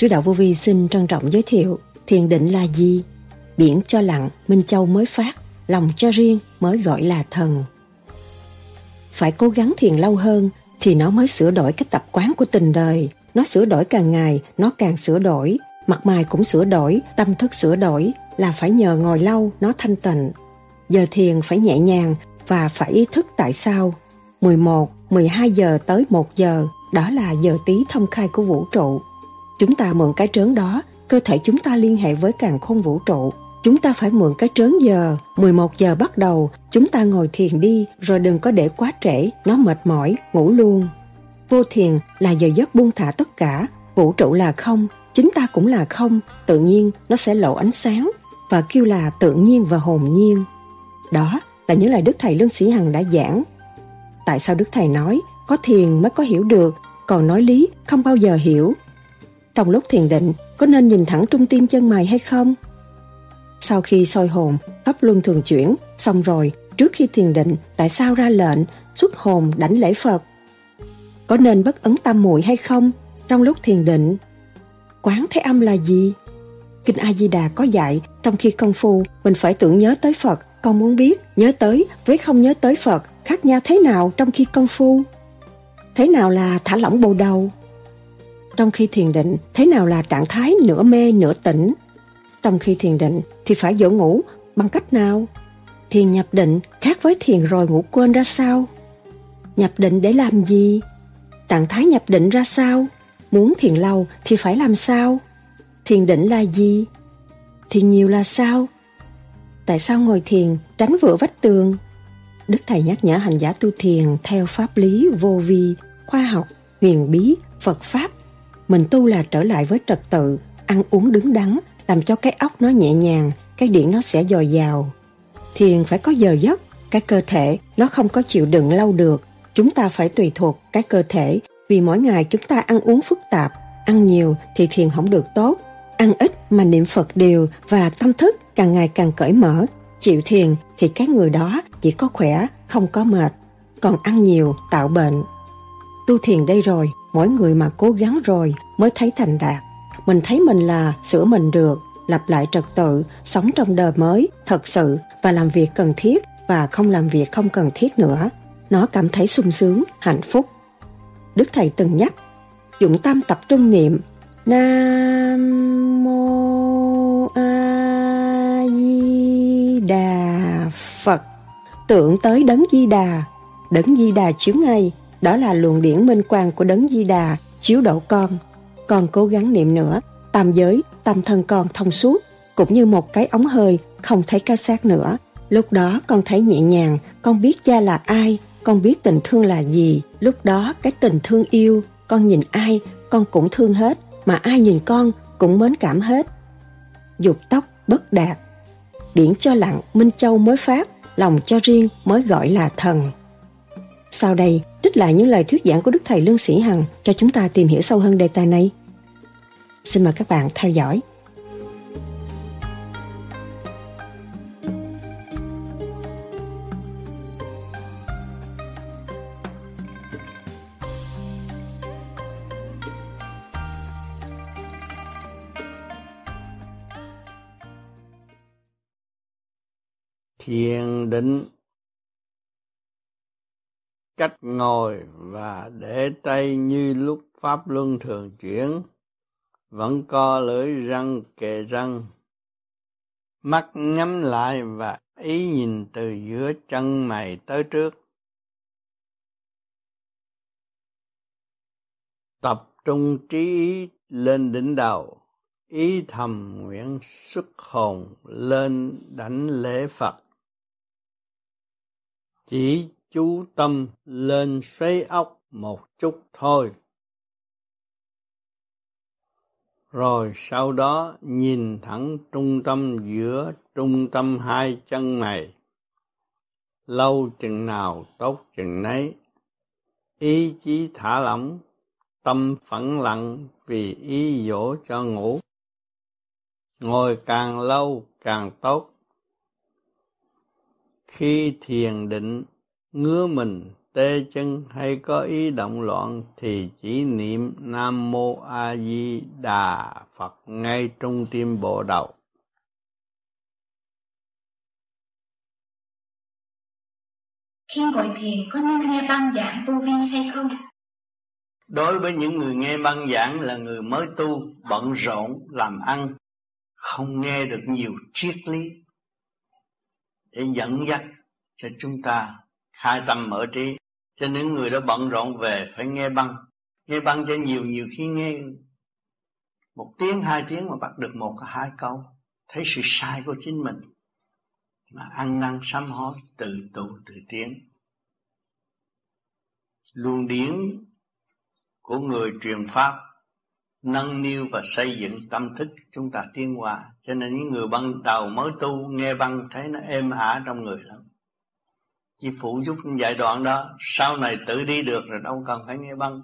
Sứ đạo vô vi xin trân trọng giới thiệu thiền định là gì? Biển cho lặng, Minh Châu mới phát, lòng cho riêng mới gọi là thần. Phải cố gắng thiền lâu hơn thì nó mới sửa đổi cái tập quán của tình đời. Nó sửa đổi càng ngày, nó càng sửa đổi. Mặt mày cũng sửa đổi, tâm thức sửa đổi là phải nhờ ngồi lâu nó thanh tịnh. Giờ thiền phải nhẹ nhàng và phải ý thức tại sao 11, 12 giờ tới 1 giờ đó là giờ tí thông khai của vũ trụ. Chúng ta mượn cái trớn đó, cơ thể chúng ta liên hệ với càng khôn vũ trụ. Chúng ta phải mượn cái trớn giờ, 11 giờ bắt đầu, chúng ta ngồi thiền đi, rồi đừng có để quá trễ, nó mệt mỏi, ngủ luôn. Vô thiền là giờ giấc buông thả tất cả, vũ trụ là không, chính ta cũng là không, tự nhiên nó sẽ lộ ánh sáng và kêu là tự nhiên và hồn nhiên. Đó là những lời Đức Thầy Lương Sĩ Hằng đã giảng. Tại sao Đức Thầy nói có thiền mới có hiểu được, còn nói lý không bao giờ hiểu. Trong lúc thiền định, có nên nhìn thẳng trung tim chân mày hay không? Sau khi soi hồn, pháp luân thường chuyển, xong rồi, trước khi thiền định, tại sao ra lệnh, xuất hồn đảnh lễ Phật? Có nên bất ấn tam muội hay không? Trong lúc thiền định, quán thế âm là gì? Kinh A-di-đà có dạy, trong khi công phu, mình phải tưởng nhớ tới Phật. Con muốn biết, nhớ tới với không nhớ tới Phật, khác nhau thế nào trong khi công phu? Thế nào là thả lỏng bồ đầu? Trong khi thiền định, thế nào là trạng thái nửa mê nửa tỉnh? Trong khi thiền định thì phải dỗ ngủ bằng cách nào? Thiền nhập định khác với thiền rồi ngủ quên ra sao? Nhập định để làm gì? Trạng thái nhập định ra sao? Muốn thiền lâu thì phải làm sao? Thiền định là gì? Thiền nhiều là sao? Tại sao ngồi thiền tránh vựa vách tường? Đức Thầy nhắc nhở hành giả tu thiền theo pháp lý vô vi, khoa học, huyền bí, Phật Pháp. Mình tu là trở lại với trật tự, ăn uống đứng đắn, làm cho cái óc nó nhẹ nhàng, cái điện nó sẽ dồi dào. Thiền phải có giờ giấc, cái cơ thể nó không có chịu đựng lâu được. Chúng ta phải tùy thuộc cái cơ thể vì mỗi ngày chúng ta ăn uống phức tạp, ăn nhiều thì thiền không được tốt, ăn ít mà niệm Phật đều và tâm thức càng ngày càng cởi mở. Chịu thiền thì cái người đó chỉ có khỏe, không có mệt, còn ăn nhiều tạo bệnh. Tu thiền đây rồi, mỗi người mà cố gắng rồi mới thấy thành đạt. Mình thấy mình là sửa mình được, lặp lại trật tự, sống trong đời mới, thật sự và làm việc cần thiết và không làm việc không cần thiết nữa. Nó cảm thấy sung sướng, hạnh phúc. Đức Thầy từng nhắc, dụng tâm tập trung niệm Nam Mô A Di Đà Phật Tưởng tới Đấng Di Đà Đấng Di Đà chiếu ngay đó là luồng điển minh quang của Đấng Di Đà Chiếu độ con Con cố gắng niệm nữa Tam giới, tâm thân con thông suốt Cũng như một cái ống hơi Không thấy cái xác nữa Lúc đó con thấy nhẹ nhàng Con biết cha là ai Con biết tình thương là gì Lúc đó cái tình thương yêu Con nhìn ai con cũng thương hết mà ai nhìn con cũng mến cảm hết. Dục tóc bất đạt, biển cho lặng Minh Châu mới phát, lòng cho riêng mới gọi là thần. Sau đây, trích lại những lời thuyết giảng của Đức Thầy Lương Sĩ Hằng cho chúng ta tìm hiểu sâu hơn đề tài này. Xin mời các bạn theo dõi. thiền định cách ngồi và để tay như lúc pháp luân thường chuyển, vẫn co lưỡi răng kề răng. Mắt nhắm lại và ý nhìn từ giữa chân mày tới trước. Tập trung trí ý lên đỉnh đầu, ý thầm nguyện xuất hồn lên đảnh lễ phật. Chỉ chú tâm lên xoáy ốc một chút thôi. Rồi sau đó nhìn thẳng trung tâm giữa trung tâm hai chân mày. Lâu chừng nào tốt chừng nấy. Ý chí thả lỏng, tâm phẳng lặng vì ý dỗ cho ngủ. Ngồi càng lâu càng tốt khi thiền định ngứa mình tê chân hay có ý động loạn thì chỉ niệm Nam Mô A Di Đà Phật ngay trong tim bộ đầu. Khi ngồi thiền có nên nghe băng giảng vô vi hay không? Đối với những người nghe băng giảng là người mới tu, bận rộn, làm ăn, không nghe được nhiều triết lý để dẫn dắt cho chúng ta khai tâm mở trí, cho những người đó bận rộn về phải nghe băng. Nghe băng cho nhiều nhiều khi nghe một tiếng, hai tiếng mà bắt được một, hai câu. Thấy sự sai của chính mình, mà ăn năn sám hối, tự tu, tự tiến. Luồng điển của người truyền pháp nâng niu và xây dựng tâm thức chúng ta tiến hóa. Cho nên những người ban đầu mới tu, nghe băng thấy nó êm ả trong người lắm chỉ phụ giúp giai đoạn đó, sau này tự đi được rồi đâu cần phải nghe băng.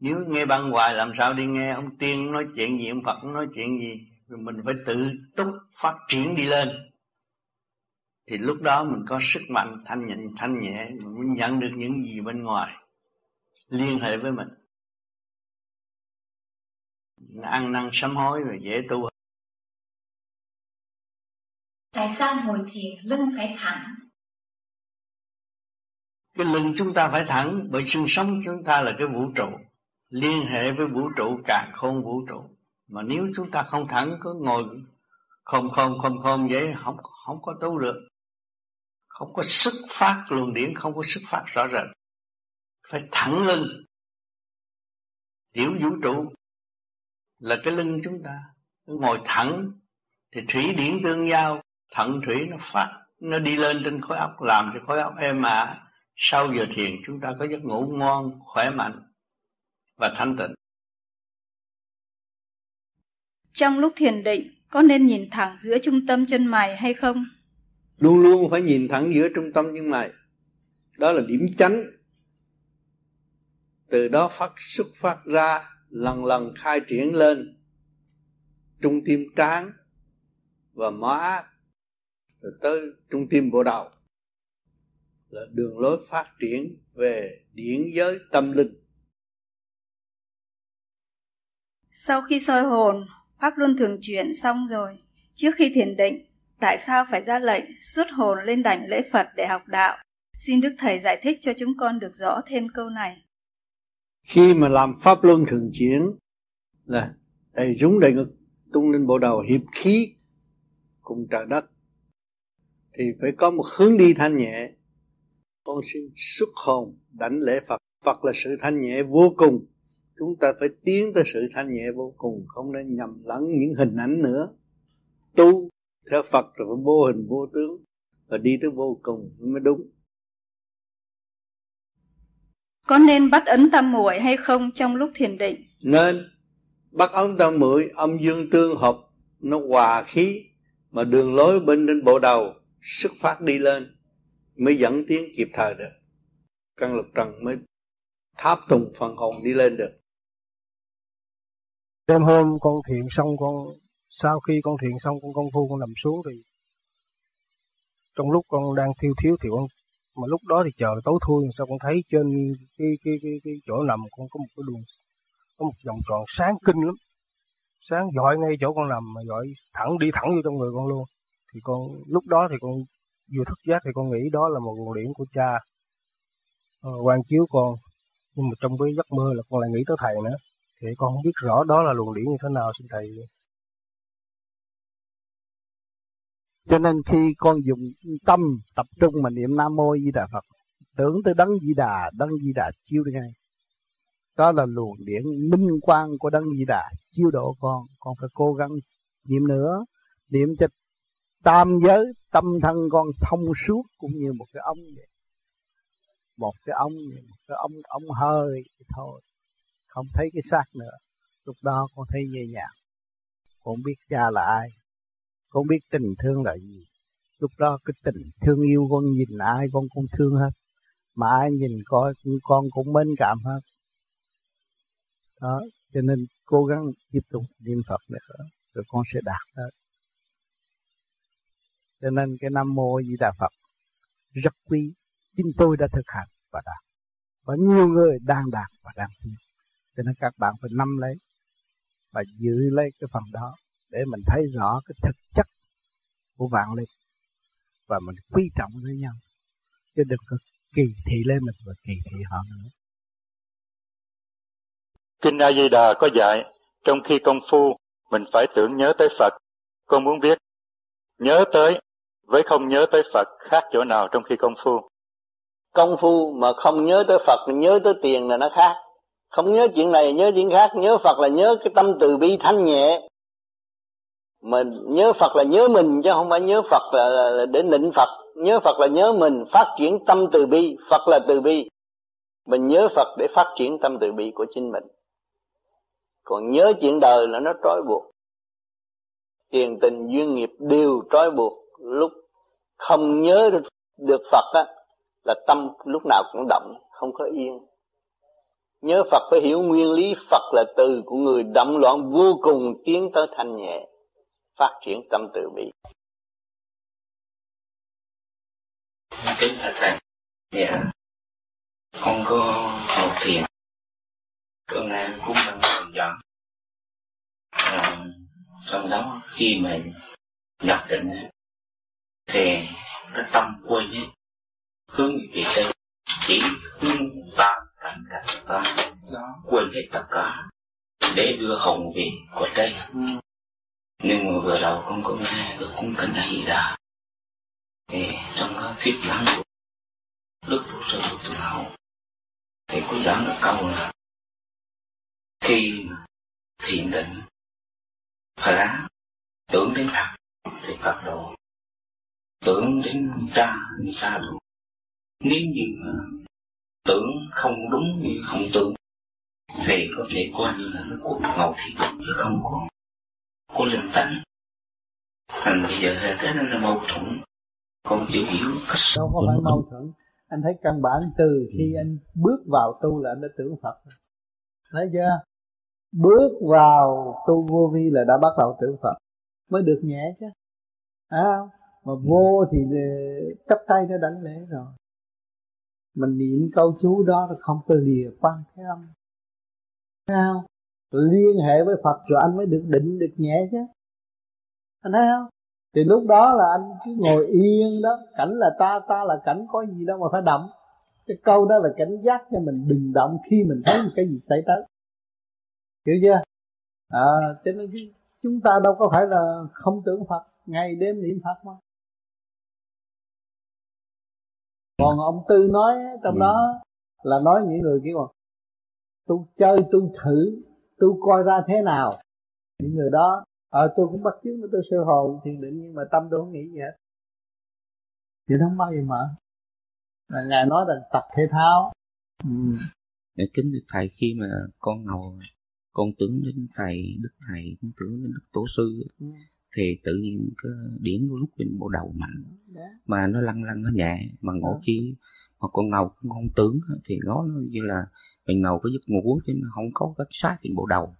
Nếu nghe băng hoài làm sao đi nghe? Ông tiên nói chuyện gì, ông phật nói chuyện gì? Rồi mình phải tự túc phát triển đi lên. Thì lúc đó mình có sức mạnh, thanh nhịn, thanh nhẹ, mình nhận được những gì bên ngoài, liên hệ với mình. Ăn năn sám hối rồi dễ tu tại sao ngồi thiền lưng phải thẳng? Cái lưng chúng ta phải thẳng, bởi xương sống chúng ta là cái vũ trụ. Liên hệ với vũ trụ, càng khôn vũ trụ. Mà nếu chúng ta không thẳng, cứ ngồi không không không không vậy, không không có tu được. Không có sức phát luồng điển, không có sức phát rõ rệt. Phải thẳng lưng. Tiểu vũ trụ là cái lưng chúng ta. Ngồi thẳng, thì thủy điển tương giao. Thận thủy nó phát, nó đi lên trên khối óc, làm cho khối óc êm ả sau giờ thiền chúng ta có giấc ngủ ngon khỏe mạnh và thanh tịnh. Trong lúc thiền định có nên nhìn thẳng giữa trung tâm chân mày hay không? Luôn luôn phải nhìn thẳng giữa trung tâm chân mày. Đó là điểm chánh. Từ đó phát xuất phát ra lần lần khai triển lên. Trung tim trán và má rồi tới trung tim bộ đầu là đường lối phát triển về điển giới tâm linh. Sau khi soi hồn pháp luân thường chuyển xong rồi. Trước khi thiền định tại sao phải ra lệnh xuất hồn lên đảnh lễ phật để học đạo? Xin đức thầy giải thích cho chúng con được rõ thêm câu này. Khi mà làm pháp luân thường chuyển là đầy rúng đầy ngực tung lên bộ đầu hiệp khí cùng trời đất thì phải có một hướng đi thanh nhẹ con xin xuất hồn đảnh lễ Phật. Phật là sự thanh nhẹ vô cùng. Chúng ta phải tiến tới sự thanh nhẹ vô cùng không nên nhầm lẫn những hình ảnh nữa. Tu theo Phật rồi phải vô hình vô tướng và đi tới vô cùng mới đúng. Có nên bắt ấn tam muội hay không trong lúc thiền định? Nên bắt ấn tam muội âm dương tương hợp nó hòa khí mà đường lối bên trên bộ đầu xuất phát đi lên mới dẫn tiến kịp thời được. Căn lục trần mới tháp tùng phần hồn đi lên được. Đêm hôm con thiền xong, con, sau khi con thiền xong, con công phu con nằm xuống thì trong lúc con đang thiêu thiếu thì con, mà lúc đó thì chờ tối thui, sao con thấy trên cái cái cái cái chỗ nằm con có một cái đường, có một vòng tròn sáng kinh lắm. Sáng dọi ngay chỗ con nằm mà dọi thẳng đi thẳng vô trong người con luôn. Thì con, lúc đó thì con vừa thức giác thì con nghĩ đó là một nguồn điển của cha ờ, quan chiếu con. Nhưng mà trong cái giấc mơ là con lại nghĩ tới thầy nữa. Thì con không biết rõ đó là luồng điển như thế nào, xin thầy. Cho nên khi con dùng tâm tập trung mà niệm nam mô di đà phật, tưởng tới đấng di đà, đấng di đà chiếu đi ngay. Đó là luồng điển minh quang của đấng di đà chiếu độ con. Con phải cố gắng niệm nữa, niệm cho tam giới, tâm thân con thông suốt cũng như một cái ống vậy. Một cái ống một cái ống ống hơi thôi. Không thấy cái xác nữa. Lúc đó con thấy nhẹ nhàng. Con biết cha là ai. Con biết tình thương là gì. Lúc đó cái tình thương yêu con nhìn ai con cũng thương hết. Mà ai nhìn coi con cũng mến cảm hết. Đó, cho nên cố gắng tiếp tục niệm phật nữa. Rồi con sẽ đạt hết cho nên cái nam mô di đà phật rất quý. Chính tôi đã thực hành và đạt. Và nhiều người đang đạt và đang tiến. Cho nên các bạn phải nắm lấy và giữ lấy cái phần đó để mình thấy rõ cái thực chất của vạn linh và mình quý trọng với nhau. Chứ đừng có kỳ thị lên mình và kỳ thị họ nữa. Kinh A Di Đà có dạy, trong khi công phu, mình phải tưởng nhớ tới Phật. Con muốn biết, nhớ tới với không nhớ tới Phật khác chỗ nào trong khi công phu? Công phu mà không nhớ tới Phật, nhớ tới tiền là nó khác. Không nhớ chuyện này, nhớ chuyện khác. Nhớ Phật là nhớ cái tâm từ bi thanh nhẹ. Mình nhớ Phật là nhớ mình chứ không phải nhớ Phật là, là, là để nịnh Phật. Nhớ Phật là nhớ mình, phát triển tâm từ bi. Phật là từ bi. Mình nhớ Phật để phát triển tâm từ bi của chính mình còn nhớ chuyện đời là nó trói buộc tiền tình duyên nghiệp đều trói buộc lúc không nhớ được được Phật á là tâm lúc nào cũng động không có yên. Nhớ Phật phải hiểu nguyên lý Phật là từ của người động loạn vô cùng tiến tới thanh nhẹ phát triển tâm từ bi. Kính thưa thầy. Dạ. Con có học thiền. Con nghe cũng đang dần dần. à, trong đó khi mà nhập định thì cái tâm quên hết hướng về đây chỉ hướng ta cảnh cảnh ta quên hết tất cả để đưa hồn về của đây. Nhưng mà vừa đầu không có nghe được cung cảnh này đà thì trong cái thuyết giảng của đức thủ sư đức từ hậu thì có giảng được câu là khi thiền định phá tưởng đến Phật thì Phật độ tưởng đến cha thì cha độ nếu như mà tưởng không đúng như không tưởng thì có thể coi như là cái cuộc ngầu thị chứ không có có linh tánh. Thành bây giờ cái đó là mâu thuẫn. Không chịu hiểu cách đâu có phải mâu thuẫn. Anh thấy căn bản từ khi anh bước vào tu là anh đã tưởng Phật thấy chưa? Bước vào tu vô vi là đã bắt đầu tưởng Phật. Mới được nhẹ chứ. À, mà vô thì ờ, chấp tay nó đánh lễ rồi. Mình niệm câu chú đó là không có lìa quan thế âm. Thấy liên hệ với Phật rồi anh mới được định được nhẹ chứ. Anh thấy không? Thì lúc đó là anh cứ ngồi yên đó. Cảnh là ta ta là cảnh có gì đâu mà phải động. Cái câu đó là cảnh giác cho mình đừng động khi mình thấy một cái gì xảy tới. Hiểu chưa? À, cho nên chúng ta đâu có phải là không tưởng phật ngày đêm niệm phật mà. Còn ông tư nói trong ừ. đó là nói những người kia mà tôi chơi tôi thử tôi coi ra thế nào những người đó ờ à, tôi cũng bắt chước tôi sơ hồn thiền định nhưng mà tâm tôi không nghĩ gì hết thì nó không bao giờ mở là ngài nói là tập thể thao ừ. kính thưa thầy khi mà con ngồi con tưởng đến thầy đức thầy con tưởng đến đức tổ sư ừ. Thì tự nhiên cái điểm nó rút lên bộ đầu mạnh Đó. mà nó lăn lăn nó nhẹ mà ngộ ừ. khi mà con ngầu con không tưởng thì nó như là mình ngầu có giấc ngủ chứ nó không có cái sát trên bộ đầu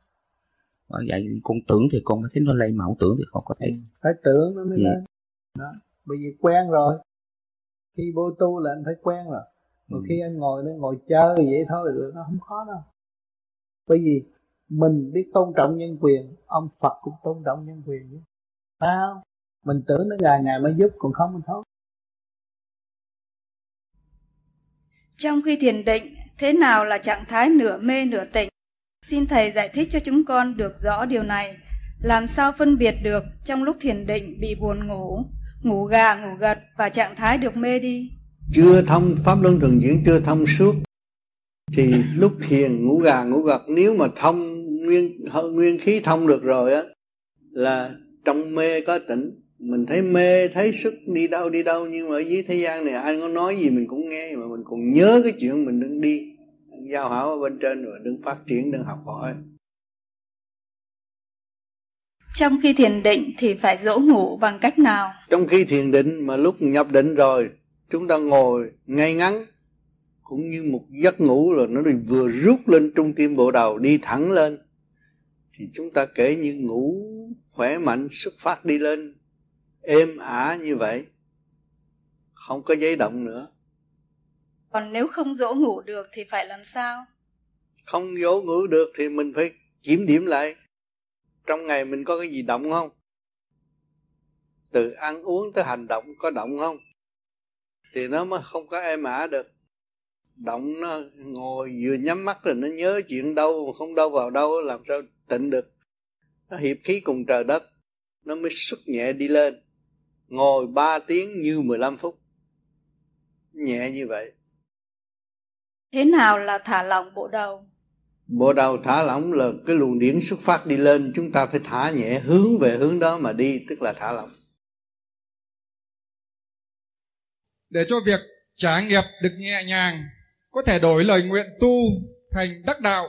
bởi vậy con tưởng thì con mới thấy nó lên mà không tưởng thì không có thấy ừ. phải tưởng nó mới ừ. lên đó bởi vì quen rồi khi vô tu là anh phải quen rồi còn ừ. khi anh ngồi nó ngồi chơi vậy thôi rồi nó không khó đâu bởi vì mình biết tôn trọng nhân quyền ông Phật cũng tôn trọng nhân quyền chứ phải không? Mình tưởng đến ngày ngày mới giúp còn không mình thôi. Trong khi thiền định thế nào là trạng thái nửa mê nửa tỉnh? Xin thầy giải thích cho chúng con được rõ điều này. Làm sao phân biệt được trong lúc thiền định bị buồn ngủ ngủ gà ngủ gật và trạng thái được mê đi? Chưa thông pháp luân thường chuyển chưa thông suốt. Thì lúc thiền ngủ gà ngủ gật nếu mà thông nguyên nguyên khí thông được rồi á là trong mê có tỉnh. Mình thấy mê thấy sức đi đâu đi đâu nhưng mà ở dưới thế gian này ai có nói gì mình cũng nghe mà mình còn nhớ cái chuyện mình đang đi. Đang giao hảo ở bên trên rồi đang phát triển đang học hỏi. Trong khi thiền định thì phải dỗ ngủ bằng cách nào? Trong khi thiền định mà lúc nhập định rồi chúng ta ngồi ngay ngắn cũng như một giấc ngủ rồi nó vừa rút lên trung tim bộ đầu đi thẳng lên thì chúng ta kể như ngủ khỏe mạnh xuất phát đi lên êm ả như vậy không có giấy động nữa Còn nếu không dỗ ngủ được thì phải làm sao? Không dỗ ngủ được thì mình phải kiểm điểm lại. Trong ngày mình có cái gì động không? Từ ăn uống tới hành động có động không? Thì nó mới không có êm ả được. Động nó ngồi vừa nhắm mắt rồi nó nhớ chuyện đâu mà không đâu vào đâu làm sao tịnh được. Nó hiệp khí cùng trời đất. Nó mới xuất nhẹ đi lên. Ngồi 3 tiếng như 15 phút. Nhẹ như vậy Thế nào là thả lỏng bộ đầu? Bộ đầu thả lỏng là cái luồng điển xuất phát đi lên Chúng ta phải thả nhẹ hướng về hướng đó mà đi Tức là thả lỏng Để cho việc trả nghiệp được nhẹ nhàng Có thể đổi lời nguyện tu thành đắc đạo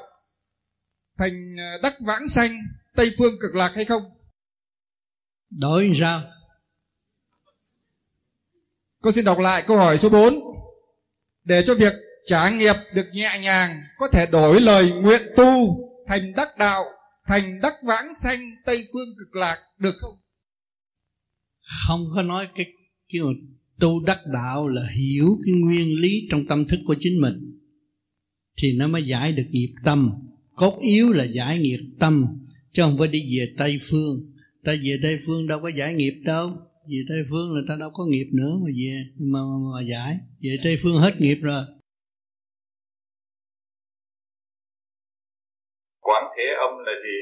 Thành ờ, đắc vãng sanh Tây phương cực lạc hay không? Đổi sao? Con xin đọc lại câu hỏi số 4 Để cho việc trả nghiệp được nhẹ nhàng có thể đổi lời nguyện tu thành đắc đạo thành đắc vãng sanh tây phương cực lạc được không? Không có nói cái cái tu đắc đạo là hiểu cái nguyên lý trong tâm thức của chính mình. Thì nó mới giải được nghiệp tâm. Cốt yếu là giải nghiệp tâm chứ không phải đi về tây phương. Ta về tây phương đâu có giải nghiệp đâu. Về tây phương là ta đâu có nghiệp nữa mà về. Mà, mà, mà giải. Về tây phương hết nghiệp rồi. Quán thế âm là gì?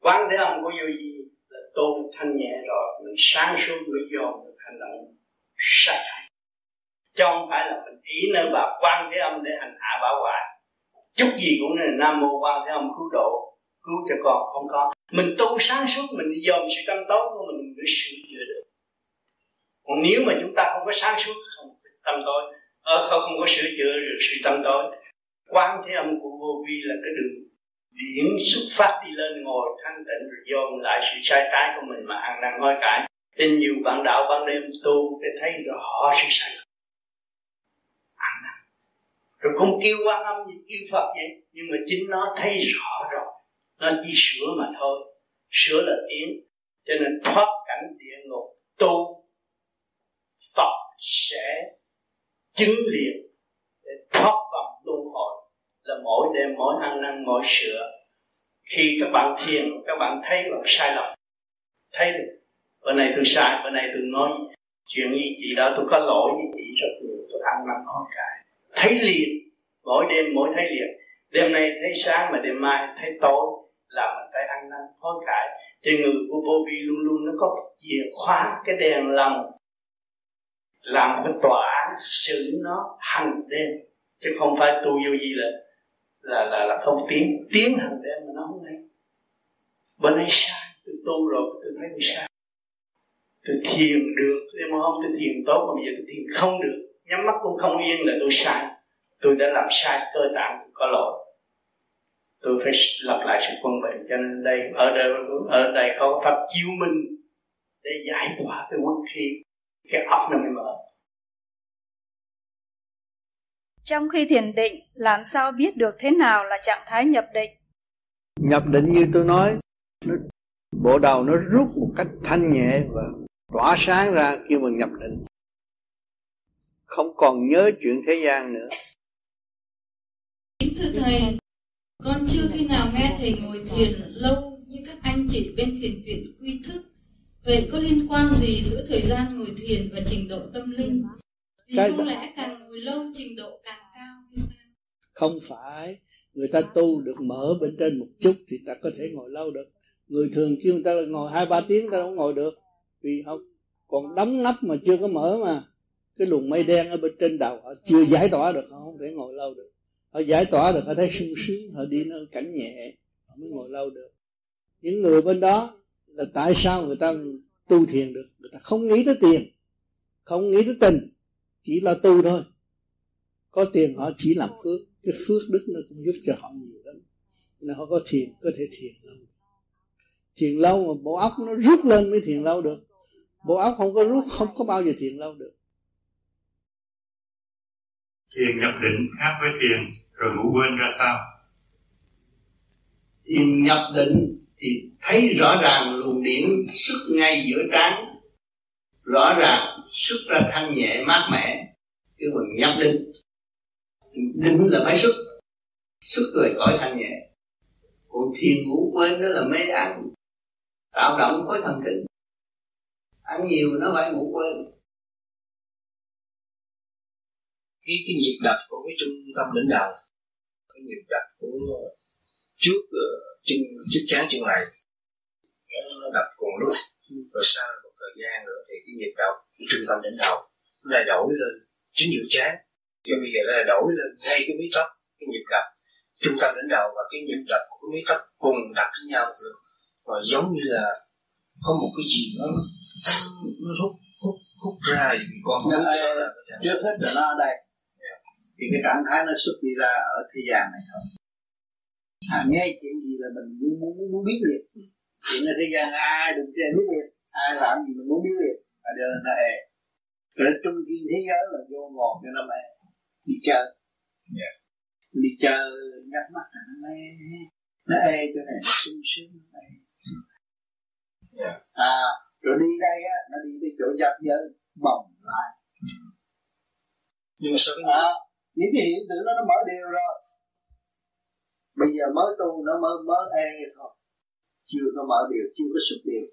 Quán thế âm của vô gì là tu thanh nhẹ rồi. Mình sáng suốt mới dồn được hành động sai trái chứ không phải là mình ý nơi bà quan thế âm để hành hạ bảo hoại chút gì cũng nên nam mô quan thế âm cứu độ cứu cho con không có. Mình tu sáng suốt mình dồn sự tâm tối của mình mới sửa chữa được. Còn nếu mà chúng ta không có sáng suốt không có tâm tối ờ, không không có sửa chữa được sự tâm tối quan thế âm của vô vi là cái đường điểm xuất phát đi lên ngồi thanh tịnh rồi dồn lại sự sai trái của mình mà ăn năn hối cải. Nên nhiều bạn đạo ban đêm tu để thấy rõ sự sai lầm. Ăn năn. Rồi cũng kêu quan âm gì kêu phật vậy nhưng mà chính nó thấy rõ rồi nó chỉ sửa mà thôi. Sửa là tiến. Cho nên thoát cảnh địa ngục, tu. Phật sẽ chứng liền để thoát vòng luân hồi. Là mỗi đêm, mỗi ăn năn, mỗi sửa. Khi các bạn thiền, các bạn thấy bạn sai lầm, thấy được. Bữa nay tôi sai, bữa nay tôi nói chuyện như chị đó, tôi có lỗi với chị rất nhiều. Tôi ăn năn hối cải thấy liền mỗi đêm, mỗi thấy liền đêm nay thấy sáng mà đêm mai thấy tối là mình phải ăn năn hối cải. Trên người của vô vi luôn luôn nó có chìa khóa, cái đèn lòng làm cái tòa án xử nó hàng đêm, chứ không phải tu vô gì là là là là không tiến tiến hàng đêm mà nó không hay. Bên nay sai, tôi tu rồi, tôi thấy tôi sai. Tôi thiền được nhưng mà không, tôi thiền tốt mà bây giờ tôi thiền không được. Nhắm mắt cũng không yên là tôi sai. Tôi đã làm sai cơ tạng có lỗi tôi phải lập lại sự quân bình cho nên đây ở đây ở đây có pháp chiếu minh để giải tỏa cái quân khí cái óc nó mới mở trong khi thiền định, làm sao biết được thế nào là trạng thái nhập định? Nhập định như tôi nói, nó, bộ đầu nó rút một cách thanh nhẹ và tỏa sáng ra khi mình nhập định. Không còn nhớ chuyện thế gian nữa. Kính thưa Thầy, con chưa khi nào nghe Thầy ngồi thiền lâu như các anh chị bên thiền viện quy thức. Vậy có liên quan gì giữa thời gian ngồi thiền và trình độ tâm linh? Vì cái không lẽ càng ngồi lâu trình độ càng cao hay sao? Không phải người ta tu được mở bên trên một chút thì ta có thể ngồi lâu được. Người thường kêu người ta ngồi hai ba tiếng ta không ngồi được vì họ còn đóng nắp mà chưa có mở mà cái luồng mây đen ở bên trên đầu họ chưa giải tỏa được họ không thể ngồi lâu được họ giải tỏa được, họ thấy sung sướng, họ đi nơi cảnh nhẹ, họ mới ngồi lâu được. Những người bên đó là tại sao người ta tu thiền được? Người ta không nghĩ tới tiền, không nghĩ tới tình, chỉ là tu thôi. Có tiền họ chỉ làm phước, cái phước đức nó cũng giúp cho họ nhiều lắm. Nên họ có thiền, có thể thiền lâu. Thiền lâu mà bộ óc nó rút lên mới thiền lâu được. Bộ óc không có rút, không có bao giờ thiền lâu được. Thiền nhập định khác với thiền rồi ngủ quên ra sao? Thiền nhập định thì thấy rõ ràng luồng điển xuất ngay giữa trán. Rõ ràng xuất ra thanh nhẹ mát mẻ kêu bằng nhập định. Định là phải xuất. Xuất rồi cõi thanh nhẹ. Còn thiền ngủ quên đó là mê ăn. Tạo động khối thần kinh. Ăn nhiều nó phải ngủ quên. Cái cái nhịp đập của cái trung tâm lãnh đạo cái nhịp đập của trước uh, chân trước chán chân này. Nó đập cùng lúc rồi sau một thời gian nữa thì cái nhịp đập cái trung tâm đỉnh đầu nó lại đổi lên chính giữa chán cho bây giờ nó lại đổi lên ngay cái mí tóc cái nhịp đập trung tâm đỉnh đầu và cái nhịp đập của mí tóc cùng đập với nhau được. Và giống như là có một cái gì nó nó hút hút hút ra thì con Nên, trước hết là nó đây thì cái trạng thái nó xuất đi ra ở thế gian này thôi. À, nghe chuyện gì là mình muốn muốn muốn, biết liền. Chuyện ở thế gian ai đừng xem biết liền. Ai làm gì mình muốn biết liền. Ở đây nó ê. Rồi trung thiên thế giới là vô ngồi cho nó mê. Đi chơi. Yeah. đi chơi nhắm mắt là nó mê. Nó ê cho này nó sung sướng nó mê. Yeah. à rồi đi đây á nó đi tới chỗ giáp giới bồng lại. Nhưng mà sao cái à, những cái hiện tượng đó nó mở đều rồi. Bây giờ mới tu nó mới mới ê thôi. Chưa có mở đều chưa có xuất đều.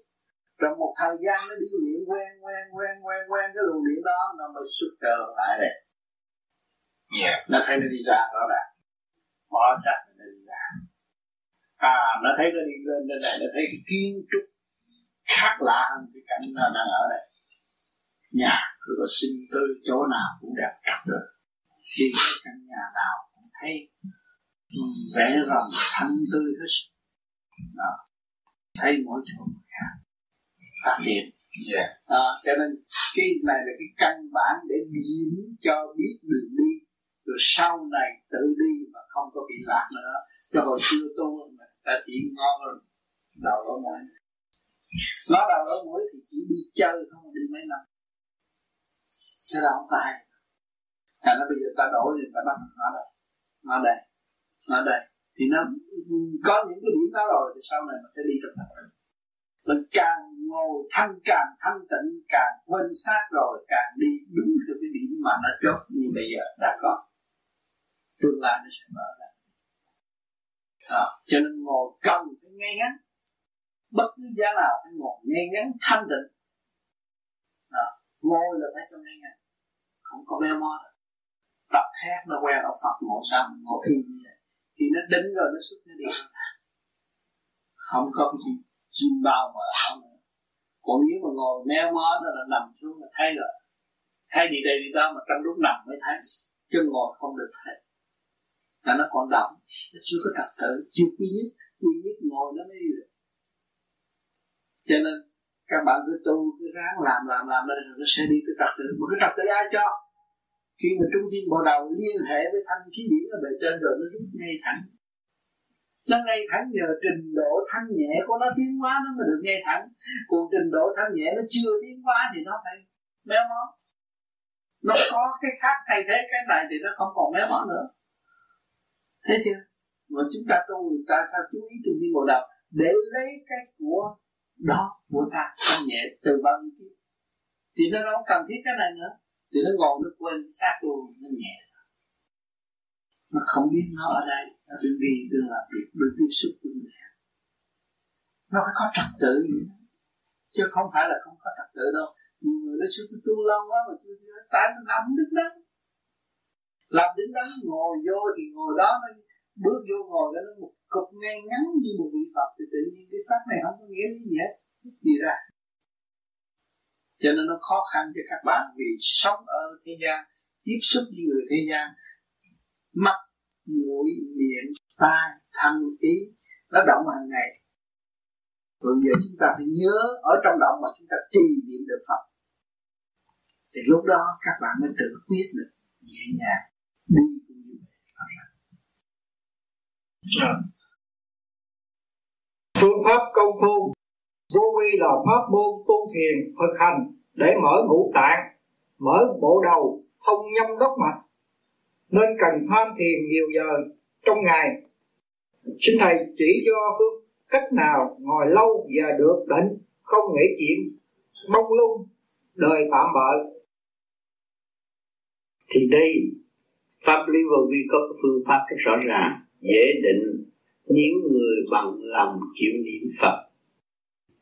Trong một thời gian nó đi luyện quen quen quen quen quen cái luồng điện đó nó mới xuất trở lại đây. Yeah. nó thấy nó đi ra đó là bỏ sát nó đi ra. À nó thấy nó đi lên đây này nó thấy cái kiến trúc khác lạ hơn cái cảnh nó đang ở đây. Nhà cứ có sinh tư chỗ nào cũng đẹp trật rồi đi cái căn nhà nào cũng thấy vẽ rồng thanh tươi hết đó. thấy mỗi chỗ khác. Phát triển yeah. à, cho nên cái này là cái căn bản để điểm cho biết đường đi. Rồi sau này tự đi mà không có bị lạc nữa. Cho hồi xưa tu mà ta chỉ ngon rồi đầu lỗ mũi. Nó đầu lỗ mũi thì chỉ đi chơi không đi mấy năm. Sẽ là không có hay thành nó bây giờ ta đổ thì ta bắt nó đây. Nó đây. Nó đây. Thì nó có những cái điểm đó rồi thì sau này mình sẽ đi trong tập. Mình càng ngồi thanh càng thanh tịnh càng quên sát rồi càng đi đúng theo cái điểm mà nó chốt như bây giờ đã có. Tương lai nó sẽ mở ra. À, cho nên ngồi cần phải ngay ngắn. Bất cứ giá nào phải ngồi ngay ngắn thanh tịnh. À, ngồi là phải cho ngay ngắn. Không có méo mó được tập thét nó quen ở Phật ngộ sao ngộ yên như vậy thì nó đến rồi nó xuất nó đi không có cái gì chim bao mà không còn nếu mà ngồi méo mó đó là nằm xuống là thấy rồi thấy đi đây đi đó mà trong lúc nằm mới thấy. Chứ ngồi không được thấy. Là nó còn động. Nó chưa có tập tự chưa quy nhất. Quy nhất ngồi nó mới được. Cho nên các bạn cứ tu, cứ ráng làm làm làm lên nó sẽ đi tới tập tự mà cái tập tự ai cho? Khi mà trung thiên bộ đầu liên hệ với thanh khí điển ở bề trên rồi nó rút ngay thẳng. Nó ngay thẳng nhờ trình độ thanh nhẹ của nó tiến hóa nó mới được ngay thẳng. Còn trình độ thanh nhẹ nó chưa tiến hóa thì nó phải méo mó. Nó có cái khác thay thế cái này thì nó không còn méo mó nữa. Thấy chưa? Mà chúng ta tu người ta sao chú ý trung thiên bộ đầu để lấy cái của đó, của ta, thanh nhẹ từ bao nhiêu kiếp? Thì nó không cần thiết cái này nữa thì nó ngồi nó quên sát luôn, nó nhẹ. Nó không biết nó ở đây, nó đừng đi đừng làm việc đừng tiếp xúc với người khác nó phải có trật tự. Chứ không phải là không có trật tự đâu. Nhiều người nó sư tu lâu quá mà chưa tại mình làm đứng đắn làm đứng đắn ngồi vô thì ngồi đó, nó bước vô ngồi đó, nó một cục ngay ngắn như một vị phật. Thì tự nhiên cái xác này không có nghĩa gì hết. Gì ra cho nên nó khó khăn cho các bạn vì sống ở thế gian, tiếp xúc với người thế gian. Mắt, mũi, miệng, tai thân ý, nó động hàng ngày. Còn giờ chúng ta phải nhớ ở trong động mà chúng ta trì niệm được Phật. Thì lúc đó các bạn mới tự quyết được nhẹ nhàng, đi cũng như vậy phương pháp công phu vô vi là pháp môn tu thiền, thực hành để mở ngũ tạng, mở bộ đầu, thông nhâm đốc mạch. Nên cần tham thiền nhiều giờ trong ngày. Xin thầy chỉ cho phương cách nào ngồi lâu và được định, không nghĩ chuyện mong lung, đời tạm bợ. Thì đây, pháp lý vô vi có phương pháp rất rõ ràng, dễ định. Nếu người bằng lòng chịu niệm Phật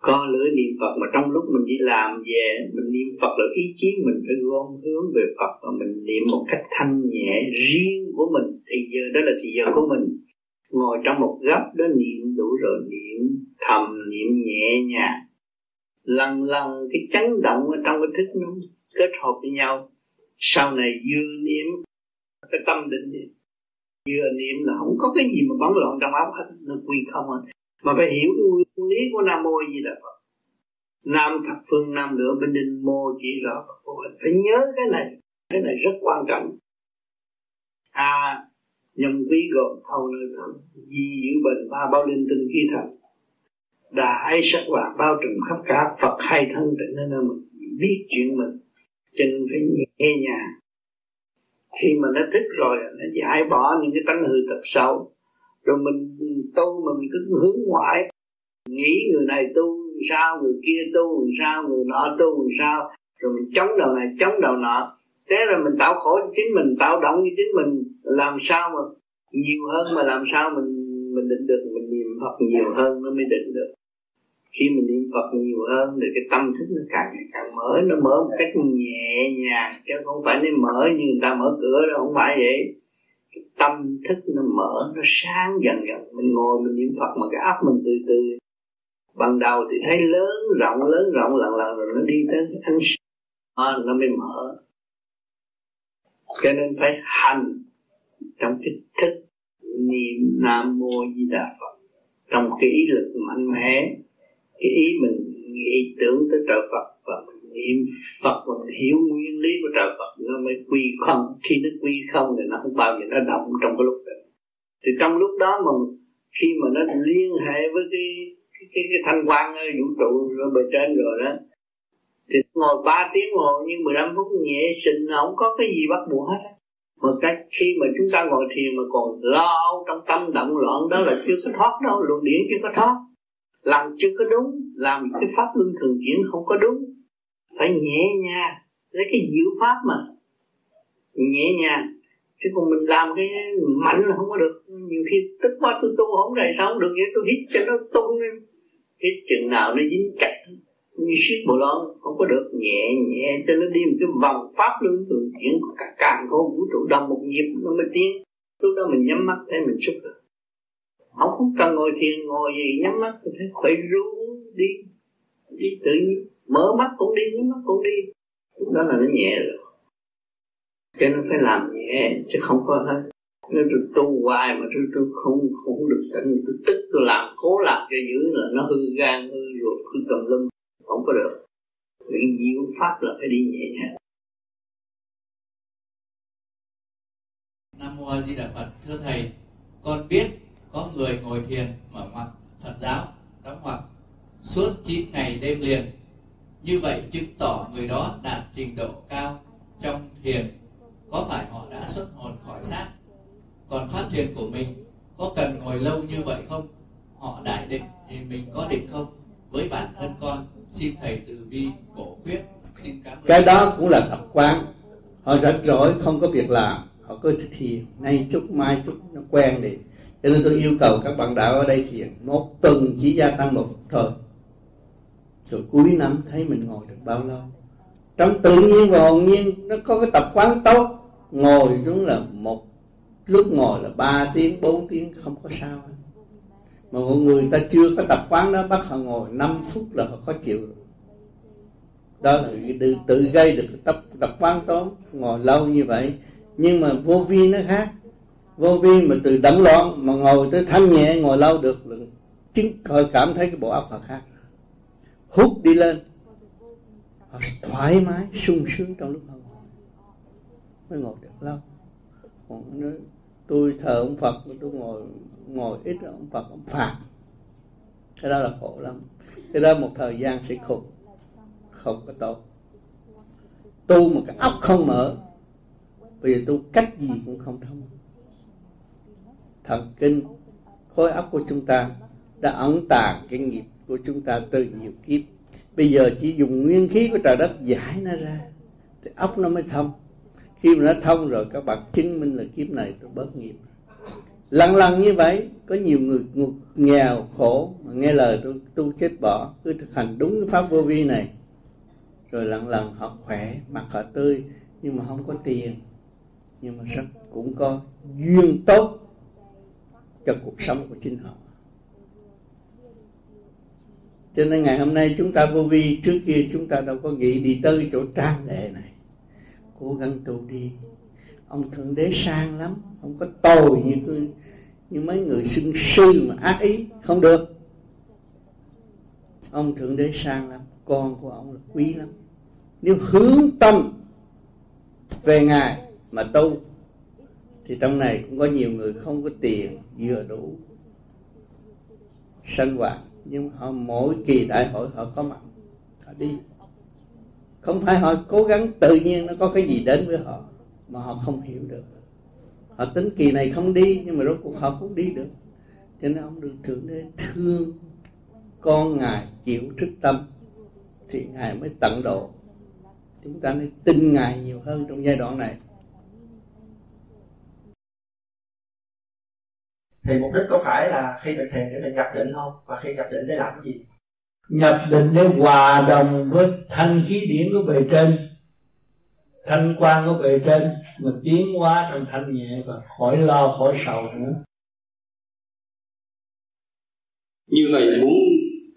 có lưỡi niệm Phật mà trong lúc mình đi làm về, mình niệm Phật là ý chí mình phải gom hướng về Phật và mình niệm một cách thanh nhẹ riêng của mình. Thì giờ, đó là thì giờ của mình. Ngồi trong một góc đó niệm đủ rồi, niệm thầm, niệm nhẹ nhàng. Lần lần cái chấn động ở trong cái thức nó kết hợp với nhau. Sau này vừa niệm, cái tâm định niệm. Vừa niệm là không có cái gì mà bấn loạn trong óc hết, nó quy không hết mà phải hiểu nguyên lý của nam mô gì là phật. Nam thập phương, nam nữa bên đinh mô, chỉ rõ phật phải nhớ cái này. Cái này rất quan trọng. À nhân quý gồm thâu nơi thân di giữ bình ba, bao linh tinh khí thần. Đại sắc vàng bao trùm khắp cả phật hay thân tịnh nên mình, biết chuyện mình. Cho nên phải nhẹ nhàng. Khi mà nó thích rồi, nó giải bỏ những cái tánh hư tật xấu rồi mình tu mà mình cứ hướng ngoại. Nghĩ người này tu sao người kia tu sao người nọ tu sao rồi mình chống đầu này, chống đầu nọ. Thế là mình tạo khổ cho chính mình, tạo động cho chính mình. Làm sao mà nhiều hơn mà làm sao mình mình định được? Mình niệm phật nhiều hơn nó mới định được. Khi mình niệm phật nhiều hơn thì cái tâm thức nó càng ngày càng mở. Nó mở một cách nhẹ nhàng, chứ không phải nó mở như người ta mở cửa đâu, không phải vậy cái tâm thức nó mở, nó sáng dần dần. Mình ngồi, mình niệm phật mà cái óc mình từ từ. Ban đầu thì thấy lớn rộng lớn rộng, lần lần rồi nó đi tới ánh sáng. Nó mới mở. Cho nên phải hành trong cái thức niệm nam mô di đà phật. Trong cái ý lực mạnh mẽ, cái ý mình nghĩ tưởng tới trời Phật và mình niệm. Phật còn hiểu nguyên lý của trời Phật nó mới quy không. Khi nó quy không thì nó không bao giờ nó động trong cái lúc đó. Thì trong lúc đó mà khi mà nó liên hệ với cái cái cái, cái thanh quan vũ trụ ở bề trên rồi đó thì ngồi 3 tiếng ngồi nhưng 15 phút nhẹ sinh không có cái gì bắt buộc hết mà cái khi mà chúng ta ngồi thiền mà còn lo trong tâm động loạn đó là chưa có thoát đâu luồng điển chưa có thoát. Làm chưa có đúng làm cái pháp luân thường chuyển không có đúng phải nhẹ nhàng, lấy cái diệu pháp mà nhẹ nhàng. Chứ còn mình làm cái mạnh là không có được. Nhiều khi tức quá tôi tu không này sao không được vậy? Tôi hít cho nó tung lên. Hít chừng nào nó dính chặt. Như siết bộ lon, không có được. Nhẹ nhẹ cho nó đi một cái vòng pháp luân thường chuyển. Cả càng có vũ trụ đồng một nhịp nó mới tiến. Lúc đó mình nhắm mắt, thấy mình xúc được không cần ngồi thiền, ngồi gì nhắm mắt thì phải khỏe ru đi. Đi tự nhiên mở mắt cũng đi, nhắm mắt cũng đi. Đó là nó nhẹ rồi. Cho nên phải làm nhẹ, chứ không có hết. Nếu tôi tu hoài mà tôi tôi không không được tỉnh, tôi tức, tôi làm, cố làm cho dữ là nó hư gan, hư ruột, hư tầm lưng không có được. Vì diệu pháp là phải đi nhẹ nhàng. Nam Mô A Di Đà Phật, Thưa Thầy, Con biết có người ngồi thiền mở ngoặt Phật giáo, đóng ngoặt suốt 9 ngày đêm liền như vậy chứng tỏ người đó đạt trình độ cao trong thiền. Có phải họ đã xuất hồn khỏi xác? Còn pháp thiền của mình có cần ngồi lâu như vậy không? Họ đại định thì mình có định không? Với bản thân con, xin thầy từ bi bổ khuyết. Xin cảm ơn. Cái đó cũng là tập quán. Họ rảnh rỗi, không có việc làm. Họ cứ thiền nay chút mai chút nó quen đi. Cho nên tôi yêu cầu các bạn đạo ở đây thiền một tuần chỉ gia tăng một phút thôi rồi cuối năm thấy mình ngồi được bao lâu? Trong tự nhiên và hồn nhiên nó có cái tập quán tốt. Ngồi xuống là một lúc ngồi là 3 tiếng 4 tiếng không có sao hết. Mà mọi người ta chưa có tập quán đó bắt họ ngồi 5 phút là họ khó chịu rồi. Đó là tự, tự gây được tập tập quán tốt ngồi lâu như vậy. Nhưng mà vô vi nó khác. Vô vi mà từ động loạn mà ngồi tới thanh nhẹ ngồi lâu được là chứng cảm thấy cái bộ óc họ khác hút đi lên. Họ thoải mái, sung sướng trong lúc họ ngồi. Mới ngồi được lâu. Còn nói, tôi thờ ông Phật tôi ngồi ngồi ít ông Phật, ông phạt. Cái đó là khổ lắm. Cái đó một thời gian sẽ khổ không có tốt. Tu một cái óc không mở, bây giờ tu cách gì cũng không thông. Thần kinh, khối óc của chúng ta đã ẩn tàng cái nghiệp của chúng ta từ nhiều kiếp. Bây giờ chỉ dùng nguyên khí của trời đất giải nó ra, thì ốc nó mới thông. Khi mà nó thông rồi, các bạn chứng minh là kiếp này tôi bớt nghiệp. Lần lần như vậy, có nhiều người nghèo, khổ, mà nghe lời tôi tu chết bỏ, cứ thực hành đúng cái pháp vô vi này. Rồi lần lần họ khỏe, mặt họ tươi, nhưng mà không có tiền, nhưng mà rất cũng có duyên tốt cho cuộc sống của chính họ cho nên ngày hôm nay chúng ta vô vi, trước kia chúng ta đâu có nghĩ đi tới chỗ trang lệ này. Cố gắng tu đi. Ông thượng đế sang lắm, không có tồi như như mấy người xưng sư mà ác ý, không được. Ông thượng đế sang lắm, con của ông là quý lắm. Nếu hướng tâm về ngài mà tu, thì trong này cũng có nhiều người không có tiền, vừa đủ, sân hoạt nhưng họ, mỗi kỳ đại hội họ có mặt, họ đi. Không phải họ cố gắng tự nhiên nó có cái gì đến với họ, mà họ không hiểu được. Họ tính kỳ này không đi, nhưng mà rốt cuộc họ cũng đi được. Cho nên ông được thượng đế thương con ngài, chịu thức tâm, thì ngài mới tận độ. Chúng ta nên tin ngài nhiều hơn trong giai đoạn này. Thì mục đích có phải là khi được thiền để mình nhập định không? Và khi nhập định để làm cái gì? Nhập định để hòa đồng với thanh khí điển của bề trên. Thanh quan của bề trên mà tiến hóa trong thanh nhẹ và khỏi lo khỏi sầu nữa. Như vậy muốn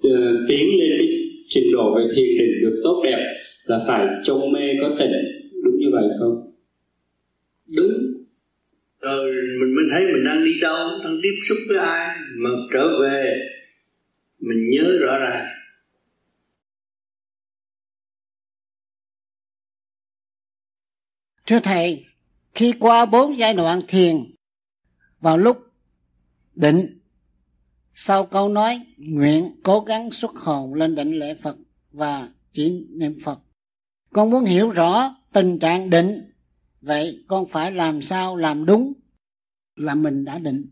uh, tiến lên cái trình độ về thiền định được tốt đẹp là phải trong mê có tỉnh đúng như vậy không? Đúng rồi mình mới thấy mình đang đi đâu đang tiếp xúc với ai mà trở về mình nhớ rõ ràng Thưa Thầy, khi qua bốn giai đoạn thiền, vào lúc định, sau câu nói nguyện cố gắng xuất hồn lên định lễ Phật và chỉ niệm Phật. Con muốn hiểu rõ tình trạng định, vậy con phải làm sao làm đúng là mình đã định.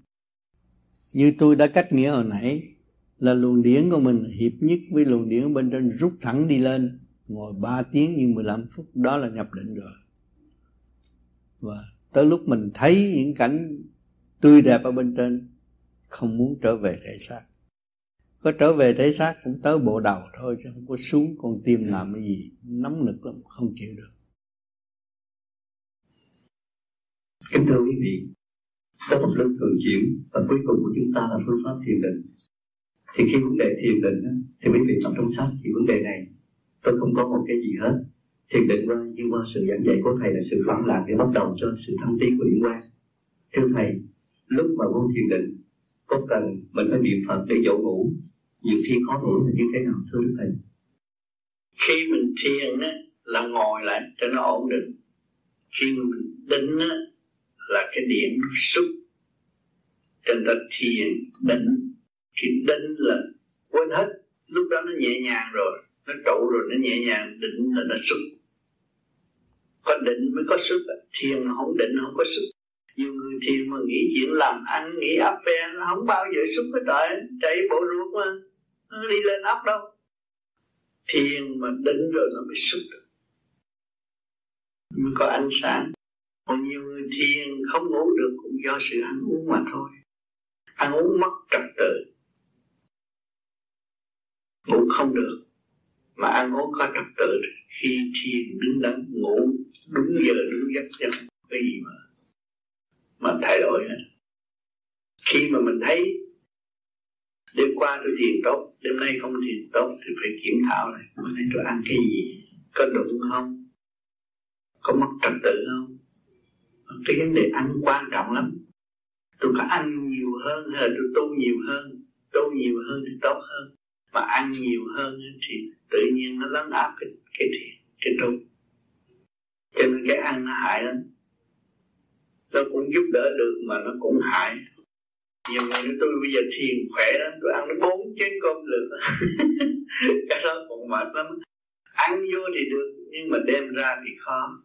Như tôi đã cách nghĩa hồi nãy, là luồng điển của mình hiệp nhất với luồng điển ở bên trên rút thẳng đi lên, ngồi 3 tiếng như 15 phút, đó là nhập định rồi. Và tới lúc mình thấy những cảnh tươi đẹp ở bên trên, không muốn trở về thể xác. Có trở về thể xác cũng tới bộ đầu thôi, chứ không có xuống con tim làm cái gì, nóng nực lắm, không chịu được. Kính thưa quý vị có một luân thường chuyển và cuối cùng của chúng ta là phương pháp thiền định. Thì khi vấn đề thiền định thì quý vị đọc trong sách thì vấn đề này. Tôi không có một cái gì hết. Thiền định qua như qua sự giảng dạy của thầy là sự phản lạc để bắt đầu cho sự thăng tiến của điển quan. Thưa thầy, lúc mà vô thiền định, có cần mình phải niệm phật để dỗ ngủ? Nhiều khi khó ngủ là như thế nào, thưa đức thầy? Khi mình thiền á, là ngồi lại cho nó ổn định. Khi mà mình định á là cái điểm xúc. Cho ta thiền định, khi định là quên hết. Lúc đó nó nhẹ nhàng rồi, nó trụ rồi, nó nhẹ nhàng, định là nó xúc. Có định mới có sức thiền không định, không có sức nhiều người thiền mà nghĩ chuyện làm ăn, nghĩ áp ve nó không bao giờ xúc cái trời. Chạy bộ ruột mà, nó đi lên ấp đâu. Thiền mà định rồi nó mới xúc được. Mới có ánh sáng còn nhiều người thiền không ngủ được cũng do sự ăn uống mà thôi. Ăn uống mất trật tự. Ngủ không được. Mà ăn uống có trật tự khi thiền đứng đắn, ngủ đúng giờ, đúng giấc giấc cái gì mà mà thay đổi hết. Khi mà mình thấy đêm qua tôi thiền tốt, đêm nay không thiền tốt thì phải kiểm thảo lại, hôm nay tôi ăn cái gì? Có đụng không? Có mất trật tự không? Cái vấn đề ăn quan trọng lắm. Tôi có ăn nhiều hơn hay là tôi tu nhiều hơn? Tu nhiều hơn thì tốt hơn. Mà ăn nhiều hơn thì tự nhiên nó lấn áp cái cái thiền cái tu. Cho nên cái ăn nó hại lắm. Nó cũng giúp đỡ được mà nó cũng hại. Nhiều người nói tôi bây giờ thiền khỏe lắm tôi ăn nó bốn chén cơm được. Cái đó cũng mệt lắm. Ăn vô thì được, nhưng mà đem ra thì khó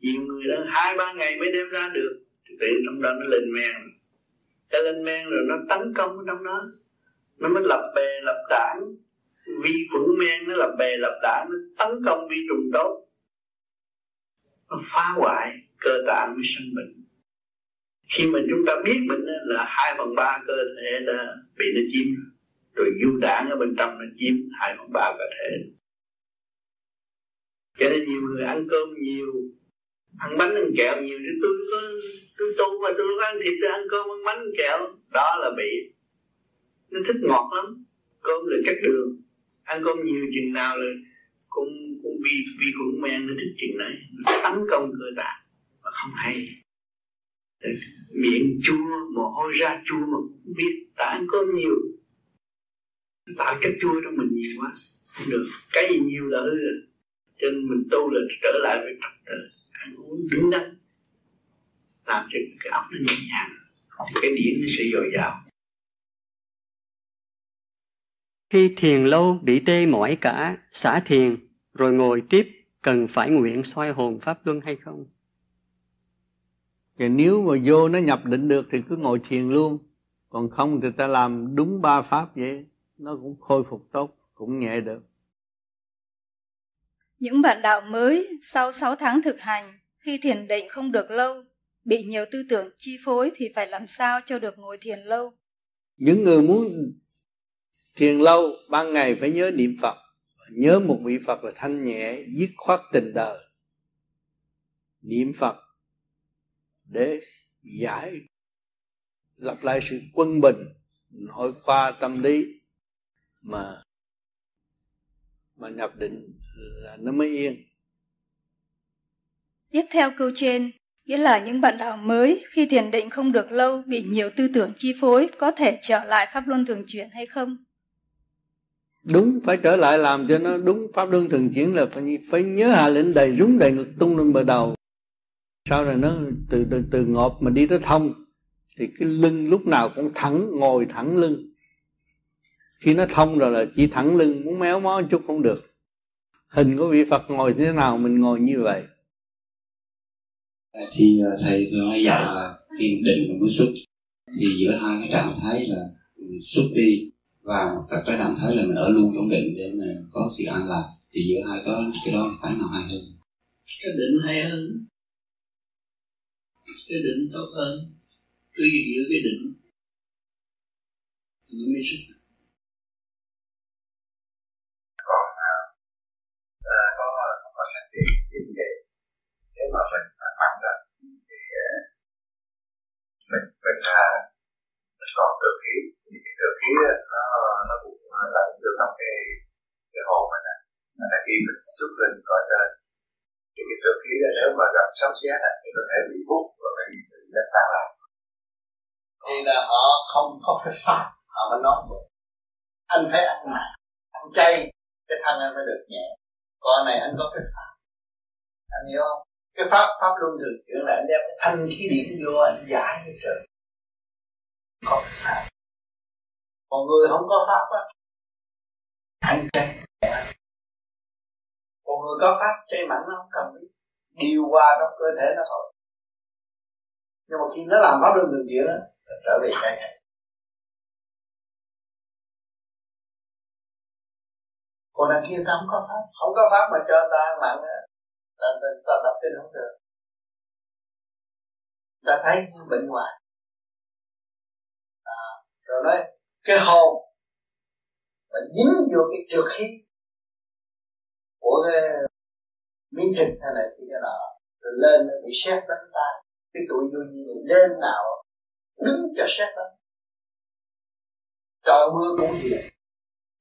nhiều người đó hai, ba ngày mới đem ra được. Thì tự trong đó nó lên men. Cái lên men rồi nó tấn công ở trong đó. Nó mới lập bè, lập đảng. Vi khuẩn men nó lập bè, lập đảng. Nó tấn công vi trùng tốt. Nó phá hoại cơ tạng mới sinh bệnh khi mà chúng ta biết mình là hai phần ba cơ thể đã bị nó chiếm. Rồi du đảng ở bên trong nó chiếm hai phần ba cơ thể. Cho nên nhiều người ăn cơm nhiều ăn bánh ăn kẹo nhiều thì tôi có, tôi tu mà tôi không ăn thịt, tôi ăn cơm, ăn bánh, ăn kẹo. Đó là bị, nó thích ngọt lắm. Cơm là chất đường. Ăn cơm nhiều chừng nào là cũng cũng vi vi khuẩn men nó thích chừng đấy. Nó tấn công cơ tạng mà không hay. Miệng chua, mồ hôi ra chua mà cũng biết ta ăn cơm nhiều. Tạo chất chua trong mình nhiều quá, không được. Cái gì nhiều là hư à. cho nên mình tu là trở lại với trật tự ăn uống đứng đắn làm cho cái óc nó nhẹ nhàng. Thì cái điển nó sẽ dồi dào. Khi thiền lâu bị tê mỏi cả xả thiền rồi ngồi tiếp cần phải nguyện xoay hồn pháp luân hay không? Thì nếu mà vô nó nhập định được thì cứ ngồi thiền luôn. Còn không thì ta làm đúng ba pháp vậy nó cũng khôi phục tốt cũng nhẹ được những bạn đạo mới sau 6 tháng thực hành, khi thiền định không được lâu, bị nhiều tư tưởng chi phối thì phải làm sao cho được ngồi thiền lâu? Những người muốn thiền lâu, ban ngày phải nhớ niệm phật. Nhớ một vị phật là thanh nhẹ, dứt khoát tình đời niệm phật để giải lập lại sự quân bình, nội khoa tâm lý mà mà nhập định là nó mới yên. Tiếp theo câu trên nghĩa là những bạn đạo mới khi thiền định không được lâu bị nhiều tư tưởng chi phối có thể trở lại pháp luân thường chuyển hay không? Đúng phải trở lại làm cho nó đúng pháp luân thường chuyển là phải, phải nhớ hạ lệnh đầy rúng đầy ngực tung lên bờ đầu. Sau này nó từ từ từ ngọt mà đi tới thông thì cái lưng lúc nào cũng thẳng ngồi thẳng lưng khi nó thông rồi là chỉ thẳng lưng muốn méo mó chút không được. Hình của vị phật ngồi thế nào mình ngồi như vậy? Thì à, thầy thường hay dạy là thiền định và mới xuất. Thì giữa hai cái trạng thái là xuất đi và một cái trạng thái là mình ở luôn trong định để mà có sự an lạc thì giữa hai có cái đó cái nào hay hơn? Cái định hay hơn. Cái định tốt hơn. Tùy giữ cái định nó mới xuất còn à, à, có có sạch thì kiếm vậy nếu mà mình mạnh ra thì mình mình là mình còn cơ khí. Thì cái cơ khí nó nó cũng là được trong cái cái hồn mình là khi mình xuất lên cõi trên thì cái cơ khí nếu mà gặp sấm sét thì có thể bị hút và phải bị đánh tan lại. Thì là họ không có cái pháp, họ mới nói được anh phải ăn mặn, ăn chay, cái thân anh mới được nhẹ còn này anh có cái pháp. Anh hiểu không? Cái pháp pháp luân thường chuyển là anh đem cái thanh khí điển vô, anh giải cho trời. Có cái pháp. Còn người không có pháp á, anh chay còn người có pháp chay mặn nó không cần biết. Điều hòa trong cơ thể nó thôi. Nhưng mà khi nó làm pháp luân thường chuyển á trở về chay còn đằng kia ta không có pháp. Không có pháp mà cho ta ăn mặn ờ, ta, ta, ta đọc kinh không được. Ta thấy bệnh hoài à, rồi nói cái hồn mà dính vô cái trượt khí của cái miếng thịt hay này thì cái nọ rồi lên nó bị xét đánh ta. Cái tụi vô gì này lên nào đứng cho xét đánh. Trời mưa cũng hiền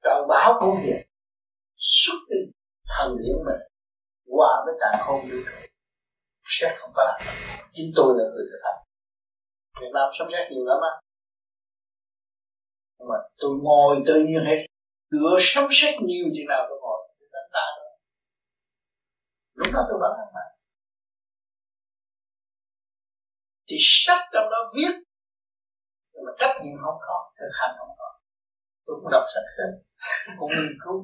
trời bão cũng hiền xuất đi, thần điển mình, hòa với cả không vũ trụ xét không có làm. Chính tôi là người thực hành. Việt Nam sống xét nhiều lắm á. Mà tôi ngồi tự nhiên hết. Cửa sống xét nhiều chừng nào tôi ngồi. Tôi đánh ta thôi. Lúc đó tôi vẫn ăn mà. Thì sách trong đó viết. Nhưng mà trách nhiệm không có, thực hành không có. Tôi cũng đọc sách hết cũng nghiên cứu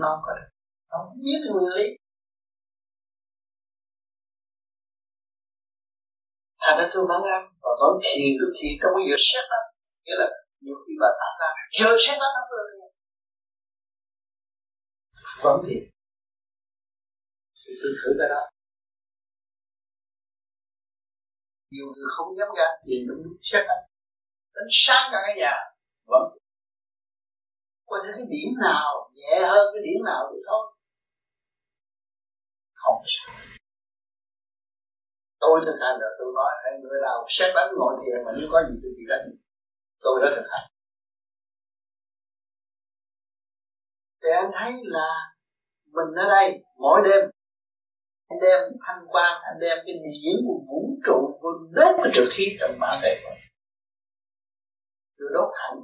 nó không có được nó không biết nguyên lý thành ra tôi vẫn ăn và vẫn thiền được thiền trong cái giờ xét đó, nghĩa là nhiều khi bà ta ra, giờ xét đó nó rồi vẫn thiền thì tôi thử cái đó. Nhiều người không dám ra thiền đúng lúc xét đánh đến sáng cả cái nhà, vẫn coi thấy cái điểm nào nhẹ hơn, cái điểm nào thì thôi không sao. Tôi thực hành rồi tôi nói hai người nào xét đánh ngồi thiền mà nếu có gì tôi chỉ đánh. Tôi đã thực hành. Thì anh thấy là mình ở đây mỗi đêm, anh đem thanh quan anh đem cái điển của vũ trụ vừa đốt cái trực khí trong bản thể của rồi đốt thẳng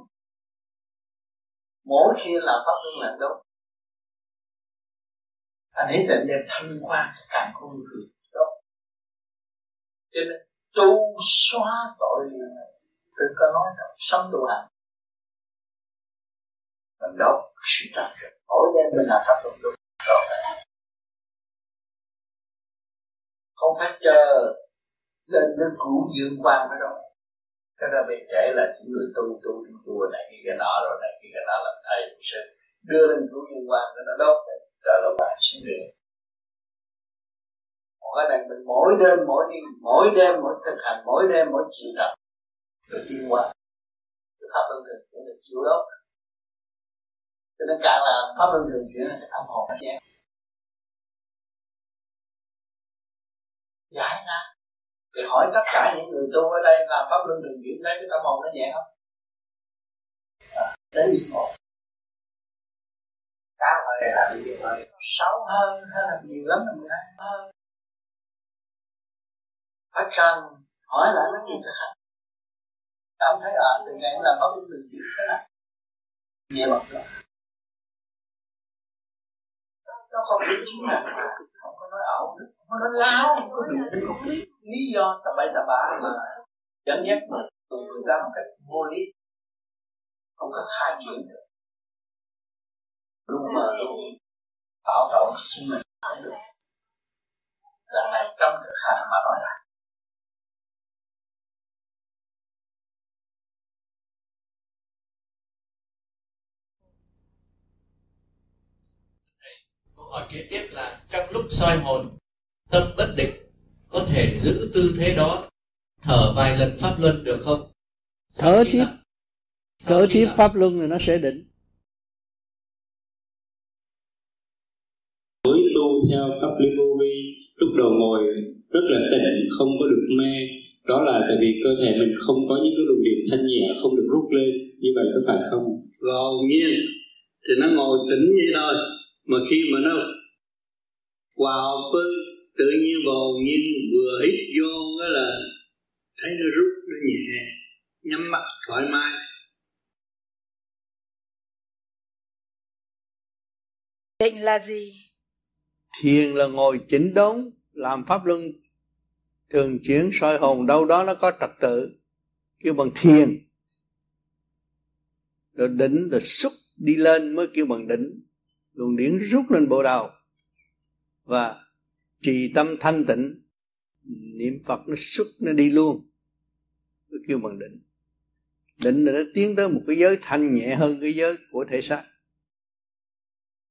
mỗi khi làm pháp luân là đúng, anh thấy định đem thanh quan càng không được tốt, cho nên tu xóa tội liền tôi có nói là sống tu hành. Mình đốt sự trật mỗi đêm mình làm pháp luân đúng rồi không phải chờ lên nước cứu dương quan phải đâu các ta bị kể là những người tu tu chùa này kia cái nọ rồi này kia cái nọ làm thầy cũng sẽ đưa lên cứu dương quan cho nó đốt trở lại bài xuống đường. Còn cái này mình mỗi đêm, mỗi đi, mỗi đêm, mỗi thực hành, mỗi đêm, mỗi chịu tập, được tiên qua được pháp luân thường chuyển được chịu đó cho nên càng là pháp luân thường chuyển là cái tâm hồn nó nhẹ. Giải ra thì hỏi tất cả những người tu ở đây làm pháp luân thường chuyển thấy cái tâm hồn nó nhẹ không? À, đấy một cá hơi là bị gì hơi sáu hơi hay là nhiều lắm là mười hai hơi phải cần hỏi lại mấy người thực hành. Cảm thấy à từ ngày em làm pháp luân thường chuyển thế này nhẹ bằng rồi. nó còn biết chính là nói ẩu nó nói láo có bị không lý lý do tà bậy tà bạ mà dẫn dắt mà tụi người ta một cách vô lý không có khai chuyển được luôn mà luôn tạo tội cho chính mình không được lần này trong thực hành mà nói lại câu hỏi kế tiếp là trong lúc soi hồn tâm bất định có thể giữ tư thế đó thở vài lần pháp luân được không? Thở tiếp thở tiếp pháp luân thì nó sẽ định. Mới tu theo pháp lý vô vi lúc đầu ngồi rất là tỉnh không có được mê. Đó là tại vì cơ thể mình không có những cái luồng điện thanh nhẹ không được rút lên. Như vậy có phải không? Gòn nhiên thì nó ngồi tỉnh như thôi mà khi mà nó hòa hợp với tự nhiên vào nhiên vừa hít vô đó là thấy nó rút nó nhẹ nhắm mắt thoải mái. Định là gì? Thiền là ngồi chỉnh đốn làm pháp luân. Thường chuyển soi hồn đâu đó nó có trật tự kêu bằng thiền. Rồi định rồi xúc đi lên mới kêu bằng định luồng điển rút lên bộ đầu và trì tâm thanh tịnh niệm phật nó xuất nó đi luôn. Nó kêu bằng định. Định là nó tiến tới một cái giới thanh nhẹ hơn cái giới của thể xác.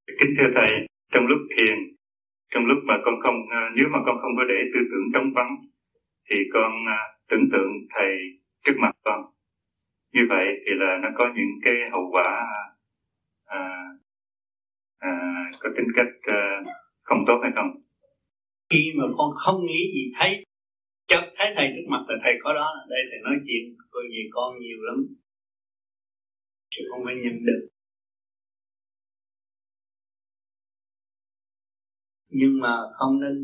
Kính thưa thầy trong lúc thiền trong lúc mà con không à, nếu mà con không có để tư tưởng trống vắng thì con à, tưởng tượng thầy trước mặt con. Như vậy thì là nó có những cái hậu quả à, à, có tính cách à, không tốt hay không? Khi mà con không nghĩ gì thấy chợt thấy thầy trước mặt là thầy có đó đây thầy nói chuyện coi gì con nhiều lắm chứ không phải nhận được. Nhưng mà không nên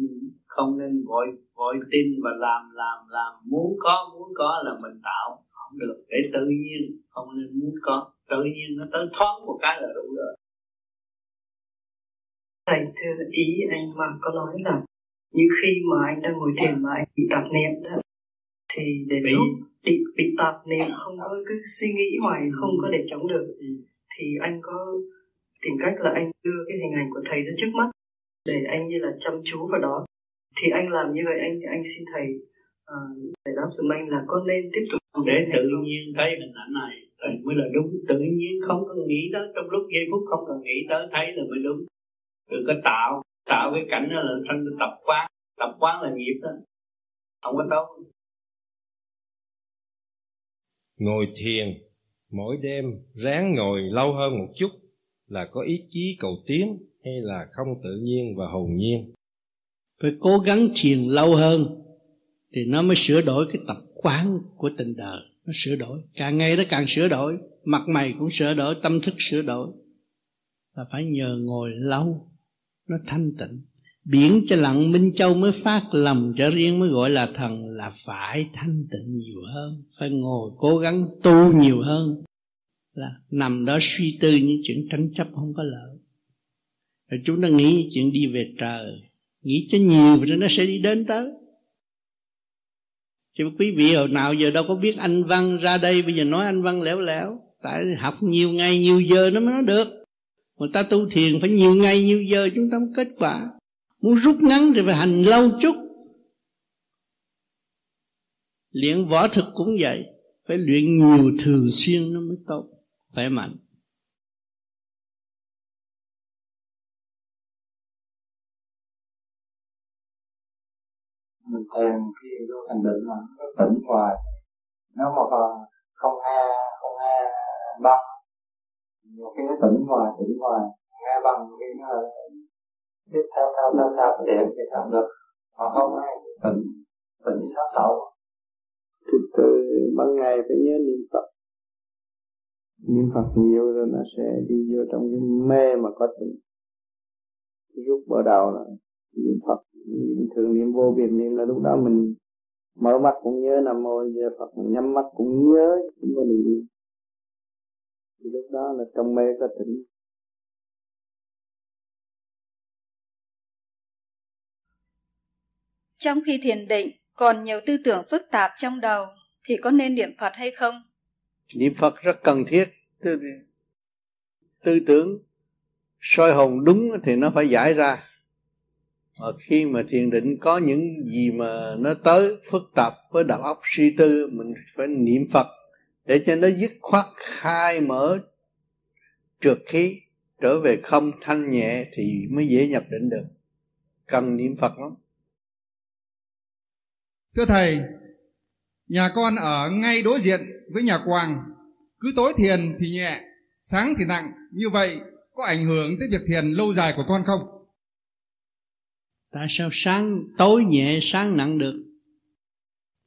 không nên vội vội tin và làm làm làm. Muốn có muốn có là mình tạo không được. Để tự nhiên không nên muốn có. Tự nhiên nó tới thoáng một cái là đủ rồi thầy thưa ý anh mà có nói là như khi mà anh đang ngồi thiền mà anh bị tạp niệm đó thì để bị. bị, bị tạp niệm không có cứ suy nghĩ hoài không có để chống được. Thì anh có tìm cách là anh đưa cái hình ảnh của thầy ra trước mắt để anh như là chăm chú vào đó. Thì anh làm như vậy anh anh xin thầy uh, giải đáp giùm anh là con nên tiếp tục để tự nhiên thấy hình ảnh này thầy mới là đúng. Tự nhiên không cần nghĩ tới trong lúc giây phút không cần nghĩ tới thấy là mới đúng đừng có tạo tạo cái cảnh đó là thành tập quán. Tập quán là nghiệp đó. Không có đâu. Ngồi thiền mỗi đêm ráng ngồi lâu hơn một chút là có ý chí cầu tiến hay là không tự nhiên và hồn nhiên. Phải cố gắng thiền lâu hơn thì nó mới sửa đổi cái tập quán của tình đời. Nó sửa đổi. Càng ngày nó càng sửa đổi. Mặt mày cũng sửa đổi tâm thức sửa đổi. Là phải nhờ ngồi lâu nó thanh tịnh. Biển cho lặng, minh châu mới phát lầm trở riêng, mới gọi là thần, là phải thanh tịnh nhiều hơn. Phải ngồi cố gắng tu nhiều hơn. Là nằm đó suy tư những chuyện tranh chấp không có lợi. Rồi chúng ta nghĩ chuyện đi về trời. Nghĩ cho nhiều rồi nó sẽ đi đến tới. Chứ quý vị hồi nào giờ đâu có biết anh văn ra đây, bây giờ nói anh văn lẻo lẻo. Tại học nhiều ngày, nhiều giờ nó mới nói được mà ta tu thiền phải nhiều ngày, nhiều giờ chúng ta mới kết quả. Muốn rút ngắn thì phải hành lâu chút. Luyện võ thực cũng vậy. Phải luyện nhiều thường xuyên nó mới tốt, khỏe mạnh. Mình thiền khi vô thành định mà tỉnh hoài. Nếu mà không ha không ha băng nhiều khi nó tỉnh hoài tỉnh hoài nghe băng khi nó tiếp theo theo theo theo cái điện thì làm được mà không nghe tỉnh. Tỉnh sáu sáu thì từ ban ngày phải nhớ niệm phật. Niệm phật nhiều rồi nó sẽ đi vô trong cái mê mà có tỉnh. Rút vào đầu là niệm phật niệm thường niệm vô biệt niệm là lúc đó mình mở mắt cũng nhớ nam mô giờ phật nhắm mắt cũng nhớ cũng có niệm thì lúc đó là trong mê có tỉnh Trong khi thiền định còn nhiều tư tưởng phức tạp trong đầu thì có nên niệm Phật hay không? Niệm Phật rất cần thiết. Tư, tư tưởng soi hồn đúng thì nó phải giải ra. Mà khi mà thiền định có những gì mà nó tới phức tạp với đầu óc suy tư mình phải niệm Phật để cho nó dứt khoát khai mở trượt khí trở về không thanh nhẹ thì mới dễ nhập định được. Cần niệm phật lắm. Thưa thầy nhà con ở ngay đối diện với nhà quàng cứ tối thiền thì nhẹ sáng thì nặng. Như vậy có ảnh hưởng tới việc thiền lâu dài của con không? Tại sao sáng tối nhẹ sáng nặng được?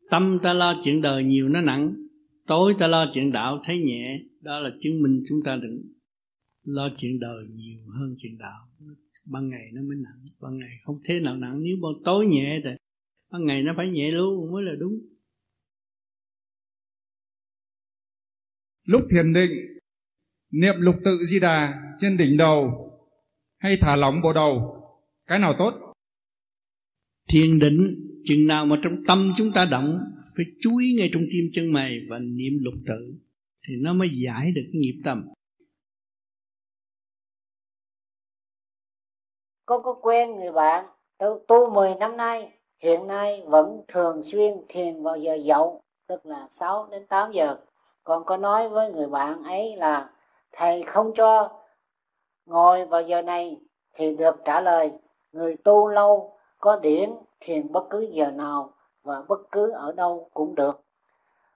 Tâm ta lo chuyện đời nhiều nó nặng tối ta lo chuyện đạo thấy nhẹ đó là chứng minh chúng ta đừng lo chuyện đời nhiều hơn chuyện đạo. Ban ngày nó mới nặng ban ngày không thế nào nặng. Nếu ban tối nhẹ thì ban ngày nó phải nhẹ luôn mới là đúng. Lúc thiền định niệm lục tự di đà trên đỉnh đầu hay thả lỏng bộ đầu cái nào tốt? Thiền định chừng nào mà trong tâm chúng ta động phải chú ý ngay trong tim chân mày và niệm lục tự thì nó mới giải được cái nghiệp tâm. Con có quen người bạn tu, tu 10 năm nay hiện nay vẫn thường xuyên thiền vào giờ dậu tức là 6 đến 8 giờ. Con có nói với người bạn ấy là thầy không cho ngồi vào giờ này thì được trả lời người tu lâu có điển thiền bất cứ giờ nào và bất cứ ở đâu cũng được.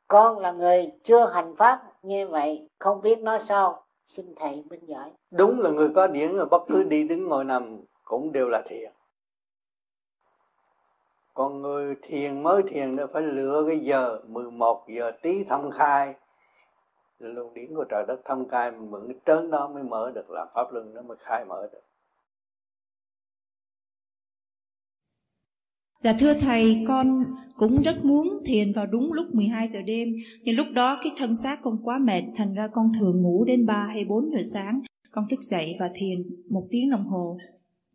Con là người chưa hành pháp nghe vậy, không biết nói sao. Xin thầy minh giải. Đúng là người có điển là bất cứ đi đứng ngồi nằm cũng đều là thiền còn người thiền mới thiền nó phải lựa cái giờ 11 giờ tí thâm khai. Luồng điển của trời đất thâm khai mượn cái trớn đó mới mở được làm pháp luân, nó mới khai mở được. Dạ thưa thầy, con cũng rất muốn thiền vào đúng lúc 12 giờ đêm, nhưng lúc đó cái thân xác con quá mệt, thành ra con thường ngủ đến 3 hay 4 giờ sáng. Con thức dậy và thiền một tiếng đồng hồ,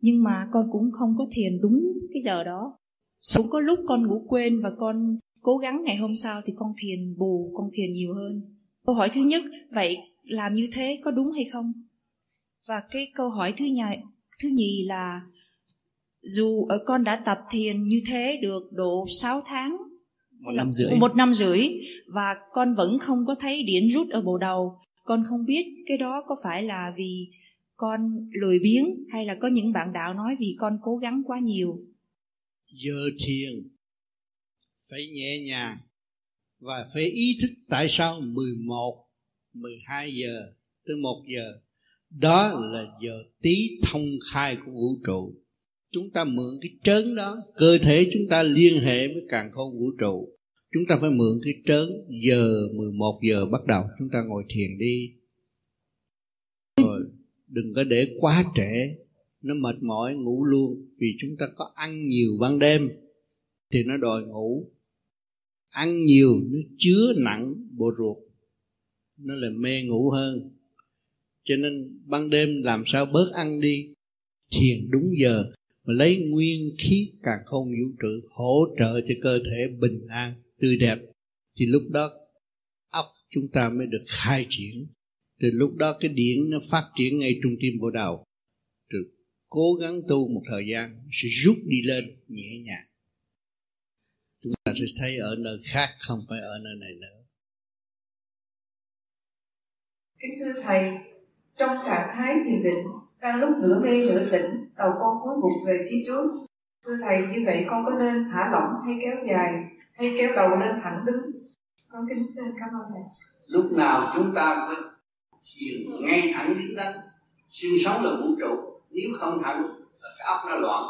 nhưng mà con cũng không có thiền đúng cái giờ đó. Cũng có lúc con ngủ quên và con cố gắng ngày hôm sau thì con thiền bù, con thiền nhiều hơn. Câu hỏi thứ nhất, vậy làm như thế có đúng hay không? Và cái câu hỏi thứ nhì, thứ nhì là dù ở con đã tập thiền như thế được độ 6 tháng một năm rưỡi. một năm rưỡi và con vẫn không có thấy điển rút ở bộ đầu. Con không biết cái đó có phải là vì con lười biếng hay là có những bạn đạo nói vì con cố gắng quá nhiều. Giờ thiền phải nhẹ nhàng và phải ý thức tại sao 11 12 giờ tới 1 giờ. Đó là giờ tí thông khai của vũ trụ chúng ta mượn cái trớn đó, cơ thể chúng ta liên hệ với càng khôn vũ trụ. Chúng ta phải mượn cái trớn giờ 11 giờ bắt đầu. Chúng ta ngồi thiền đi. Rồi, đừng có để quá trễ. Nó mệt mỏi, ngủ luôn. Vì chúng ta có ăn nhiều ban đêm, thì nó đòi ngủ. Ăn nhiều, nó chứa nặng bộ ruột. Nó là mê ngủ hơn. Cho nên ban đêm làm sao bớt ăn đi? Thiền đúng giờ mà lấy nguyên khí càng không vũ trụ, hỗ trợ cho cơ thể bình an, tươi đẹp. Thì lúc đó óc chúng ta mới được khai triển. Từ lúc đó cái điển nó phát triển ngay trung tim bộ đầu. Từ cố gắng tu một thời gian, sẽ rút đi lên nhẹ nhàng. Chúng ta sẽ thấy ở nơi khác, không phải ở nơi này nữa. Kính thưa thầy, trong trạng thái thiền định, đang lúc nửa mê nửa tỉnh tàu con cúi bụng về phía trước. Thưa thầy, như vậy con có nên thả lỏng hay kéo dài, hay kéo đầu lên thẳng đứng? Con kính xin cảm ơn thầy. Lúc nào chúng ta phải thiền ngay thẳng đứng đắn xương sống là vũ trụ, nếu không thẳng là cái óc nó loạn.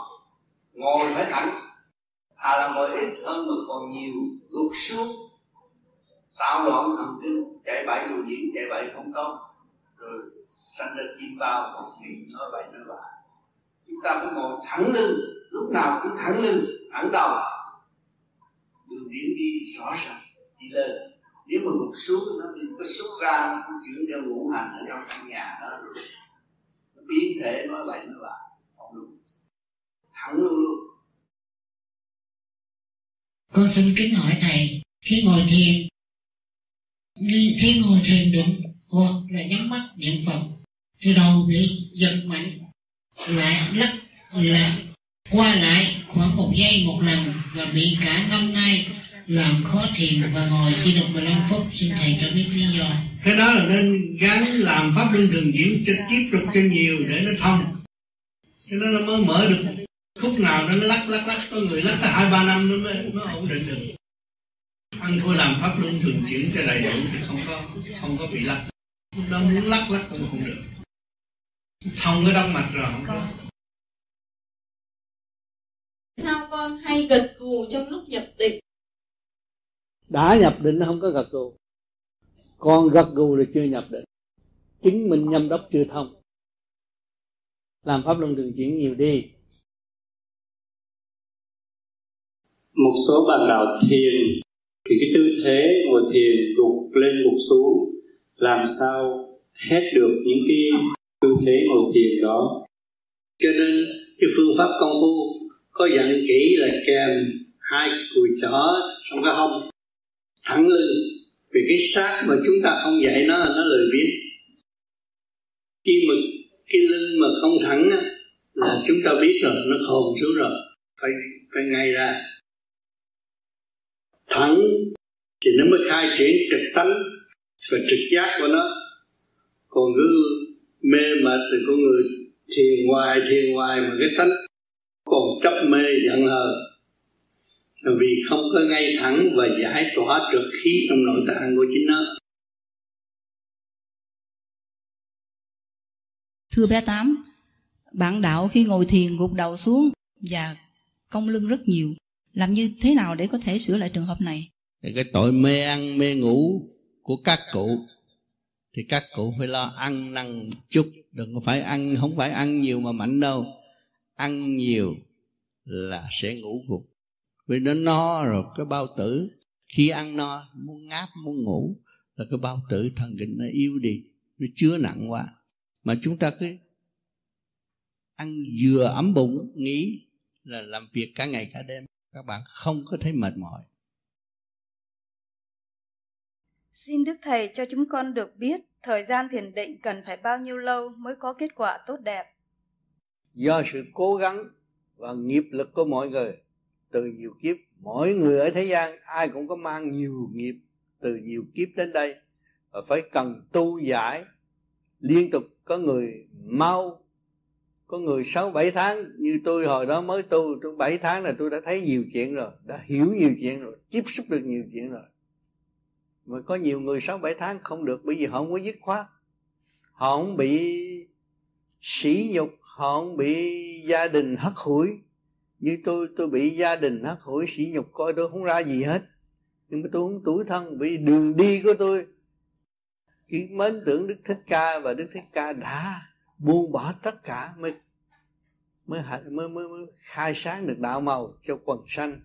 Ngồi phải thẳng à là ngồi ít hơn mà còn nhiều gục xuống. Tạo loạn thần kinh, chạy bậy đồ diễn chạy bậy không tốt rồi sanh ra chim bao còn nghĩ nói bậy nói bạ chúng ta phải ngồi thẳng lưng. Lúc nào cũng thẳng lưng, thẳng đầu. Đường điện đi rõ ràng, đi lên. Nếu mà gục xuống, nó đi có xuất ra, nó chuyển theo ngũ hành ở trong căn nhà đó rồi. Nó biến thể nói lại nó bạ không đúng thẳng luôn luôn. Con xin kính hỏi thầy, khi ngồi thiền khi ngồi thiền định hoặc là nhắm mắt niệm phật, thì đầu bị giật mạnh lại lắc lại qua lại khoảng một giây một lần và bị cả năm nay làm khó thiền và ngồi chỉ được 15 phút. Xin thầy cho biết lý do. Cái đó là nên gắn làm pháp luân thường diễn cho tiếp tục cho nhiều để nó thông. Cho nên nó mới mở được. Khúc nào nó lắc lắc lắc, có người lắc tới hai, ba năm nó mới, nó ổn định được. Ăn thua làm pháp luân thường chuyển cho đầy đủ thì không có không có bị lắc. Lúc đó muốn lắc lắc cũng không được thông cái đông mạch rồi không có. Sao con hay gật gù trong lúc nhập định? Đã nhập định nó không có gật gù. Còn gật gù là chưa nhập định. Chứng minh nhâm đốc chưa thông. Làm pháp luân thường chuyển nhiều đi. Một số bạn đạo thiền thì cái tư thế ngồi thiền gục lên gục xuống làm sao hết được những cái tư thế ngồi thiền đó. Cho nên cái phương pháp công phu có dặn kỹ là kèm hai cùi chỏ trong cái hông. Thẳng lưng vì cái xác mà chúng ta không dạy nó là nó lười biếng. Khi mà cái lưng mà không thẳng á, là chúng ta biết rồi nó khồn xuống rồi phải phải ngay ra. Thẳng thì nó mới khai triển trực tánh và trực giác của nó. Còn cứ mê mệt thì con người thiền hoài thiền hoài mà cái tánh còn chấp mê giận hờn là vì không có ngay thẳng và giải tỏa trực khí trong nội tạng của chính nó Thưa bé Tám, bạn đạo khi ngồi thiền gục đầu xuống và cong lưng rất nhiều. Làm như thế nào để có thể sửa lại trường hợp này? Thì cái tội mê ăn mê ngủ của các cụ thì các cụ phải lo ăn năn chút. Đừng có phải ăn, không phải ăn nhiều mà mạnh đâu. Ăn nhiều là sẽ ngủ gục. Vì nó no rồi, cái bao tử, khi ăn no, muốn ngáp, muốn ngủ, là cái bao tử thần kinh nó yếu đi, nó chứa nặng quá. Mà chúng ta cứ ăn vừa ấm bụng, nghĩ là làm việc cả ngày cả đêm, các bạn không có thấy mệt mỏi. Xin Đức Thầy cho chúng con được biết thời gian thiền định cần phải bao nhiêu lâu mới có kết quả tốt đẹp. Do sự cố gắng và nghiệp lực của mọi người từ nhiều kiếp, mỗi người ở thế gian ai cũng có mang nhiều nghiệp từ nhiều kiếp đến đây. Và phải cần tu giải liên tục. Có người mau có người sáu bảy tháng như tôi hồi đó mới tu tôi bảy tháng là tôi đã thấy nhiều chuyện rồi đã hiểu nhiều chuyện rồi tiếp xúc được nhiều chuyện rồi mà có nhiều người sáu bảy tháng không được bởi vì họ không có dứt khoát. Họ không bị sỉ nhục họ không bị gia đình hất hủi. Như tôi tôi bị gia đình hất hủi sỉ nhục coi tôi không ra gì hết. Nhưng mà tôi không tuổi thân vì đường đi của tôi. Khi mến tưởng đức thích ca và đức thích ca đã buông bỏ tất cả mới mới mới mới, mới khai sáng được đạo màu cho quần sanh.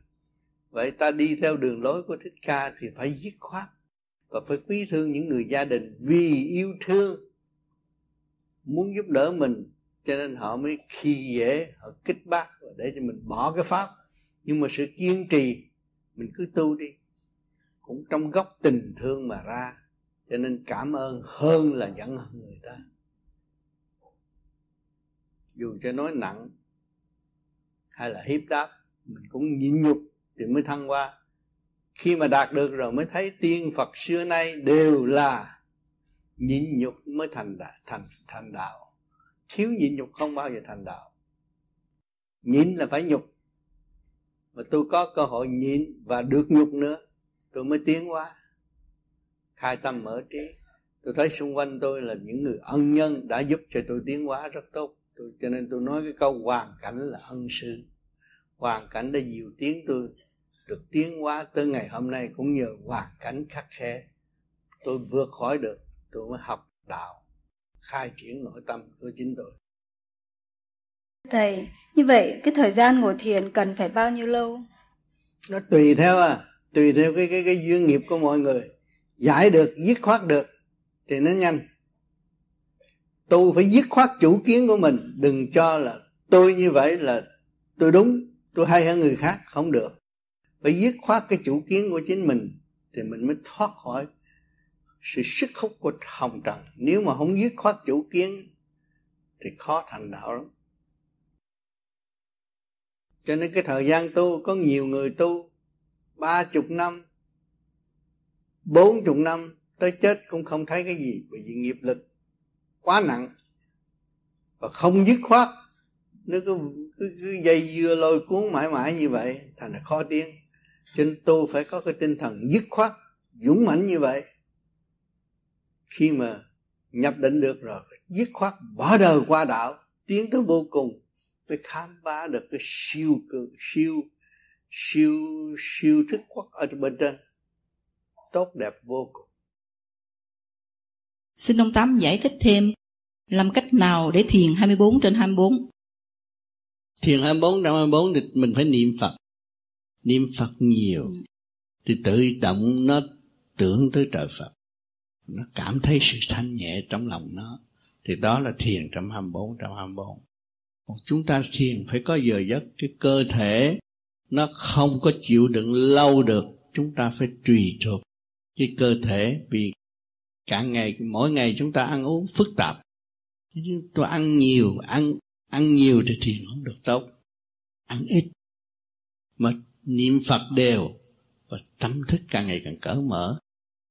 Vậy ta đi theo đường lối của thích ca thì phải dứt khoát và phải quý thương những người gia đình vì yêu thương. Muốn giúp đỡ mình, cho nên họ mới khi dễ, họ kích bác để cho mình bỏ cái pháp. Nhưng mà sự kiên trì, mình cứ tu đi. Cũng trong góc tình thương mà ra. Cho nên cảm ơn hơn là giận hơn người ta. Dù cho nói nặng hay là hiếp đáp, mình cũng nhịn nhục thì mới thăng qua khi mà đạt được rồi mới thấy tiên phật xưa nay đều là nhịn nhục mới thành đạo, thành thành đạo. Thiếu nhịn nhục không bao giờ thành đạo. Nhịn là phải nhục. Mà tôi có cơ hội nhịn và được nhục nữa tôi mới tiến hóa. Khai tâm mở trí. Tôi thấy xung quanh tôi là những người ân nhân đã giúp cho tôi tiến hóa rất tốt. Tôi, cho nên tôi nói cái câu hoàn cảnh là ân sư hoàn cảnh đã nhiều tiếng tôi được tiến hóa tới ngày hôm nay cũng nhờ hoàn cảnh khắc khe. Tôi vượt khỏi được tôi mới học đạo khai triển nội tâm của chính tôi. Thầy như vậy cái thời gian ngồi thiền cần phải bao nhiêu lâu? Nó tùy theo à tùy theo cái cái cái duyên nghiệp của mọi người. Giải được dứt khoát được thì nó nhanh. Tu phải dứt khoát chủ kiến của mình đừng cho là tôi như vậy là tôi đúng tôi hay hơn người khác không được phải dứt khoát cái chủ kiến của chính mình thì mình mới thoát khỏi sự sức hút của hồng trần. Nếu mà không dứt khoát chủ kiến thì khó thành đạo lắm. Cho nên cái thời gian tu có nhiều người tu ba chục năm bốn chục năm tới chết cũng không thấy cái gì bởi vì nghiệp lực quá nặng. Và không dứt khoát nó cứ, cứ, cứ dây dưa lôi cuốn mãi mãi như vậy thành là khó tiến cho nên tu phải có cái tinh thần dứt khoát dũng mãnh như vậy khi mà nhập định được rồi dứt khoát bỏ đời qua đạo tiến tới vô cùng phải khám phá được cái siêu cường siêu siêu siêu thức quốc ở bên trên tốt đẹp vô cùng Xin ông Tám giải thích thêm làm cách nào để thiền 24 trên 24? Thiền 24 trên 24 thì mình phải niệm Phật. Niệm Phật nhiều. Thì tự động nó tưởng tới trời Phật. Nó cảm thấy sự thanh nhẹ trong lòng nó. Thì đó là thiền trong 24 trong 24. Còn chúng ta thiền phải có giờ giấc. Cái cơ thể nó không có chịu đựng lâu được. Chúng ta phải tùy thuộc cái cơ thể vì cả ngày mỗi ngày chúng ta ăn uống phức tạp tôi ăn nhiều ăn ăn nhiều thì thiền không được tốt ăn ít mà niệm phật đều và tâm thức càng ngày càng cởi mở.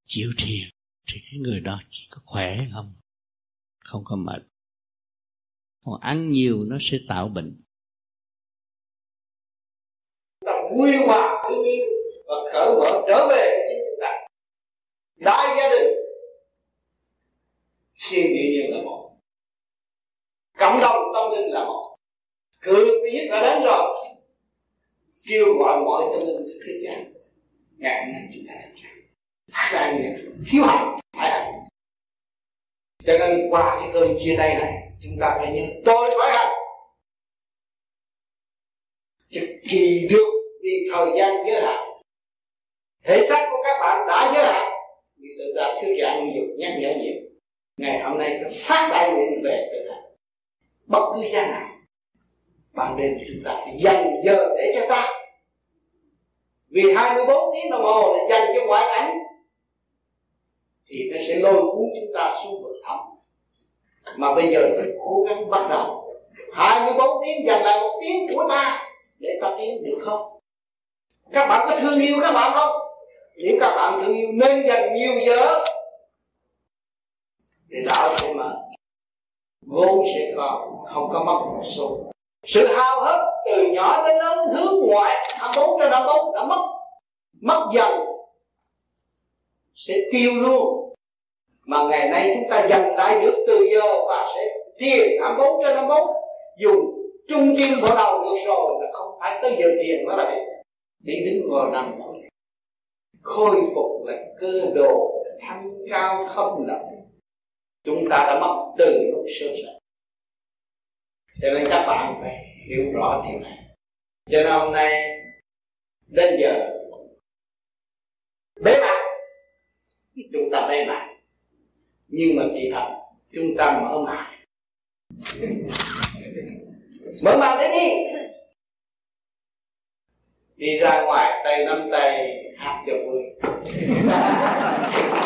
Chịu thiền thì cái người đó chỉ có khỏe không? Không có mệt. Còn ăn nhiều nó sẽ tạo bệnh. Ta vui hòa thương yêu và cởi mở trở về chính chúng ta. Đại gia đình, thiên địa nhân là một. Cộng đồng tâm linh là một. Cứ biết đã đến rồi kêu gọi mọi tâm linh thực thế gian ngày hôm nay chúng ta thực hiện phát ra thiếu hành phải hành cho nên qua cái cơn chia tay này, chúng ta phải nhớ, tôi phải hành cực kỳ được vì thời gian giới hạn, thể xác của các bạn đã giới hạn vì tự đã thuyết giảng nhiều nhắc nhở nhiều. Ngày hôm nay nó phát đại nguyện về tự hành. Bất cứ gian nào, ban đêm chúng ta phải dành giờ để cho ta vì 24 tiếng đồng hồ là dành cho ngoại cảnh thì nó sẽ lôi cuốn chúng ta xuống vực thẳm. Mà bây giờ tôi cố gắng bắt đầu. 24 tiếng dành lại một tiếng của ta để ta tiến được không? Các bạn có thương yêu các bạn không? Nếu các bạn thương yêu nên dành nhiều giờ thì đạo sẽ mở vốn sẽ có, không có mất một số sự hao hức từ nhỏ đến lớn, hướng ngoại 24 trên 24 đã mất. Mất dần sẽ tiêu luôn. Mà ngày nay chúng ta dành lại được từ giờ và sẽ thiền năm bốn cho năm bốn dùng trung tâm bỏ đầu được rồi là không phải tới giờ thiền nó lại đi đứng ngồi nằm thôi. Khôi phục lại cơ đồ thanh cao không động chúng ta đã mất từ lúc sơ sài cho nên các bạn phải hiểu rõ điều này. Cho nên hôm nay, đến giờ, bế mạc, chúng ta bế mạc. Nhưng mà kỳ thật, chúng ta mở mạc. Mở mạc đấy đi. Đi ra ngoài, tay nắm tay, hát cho vui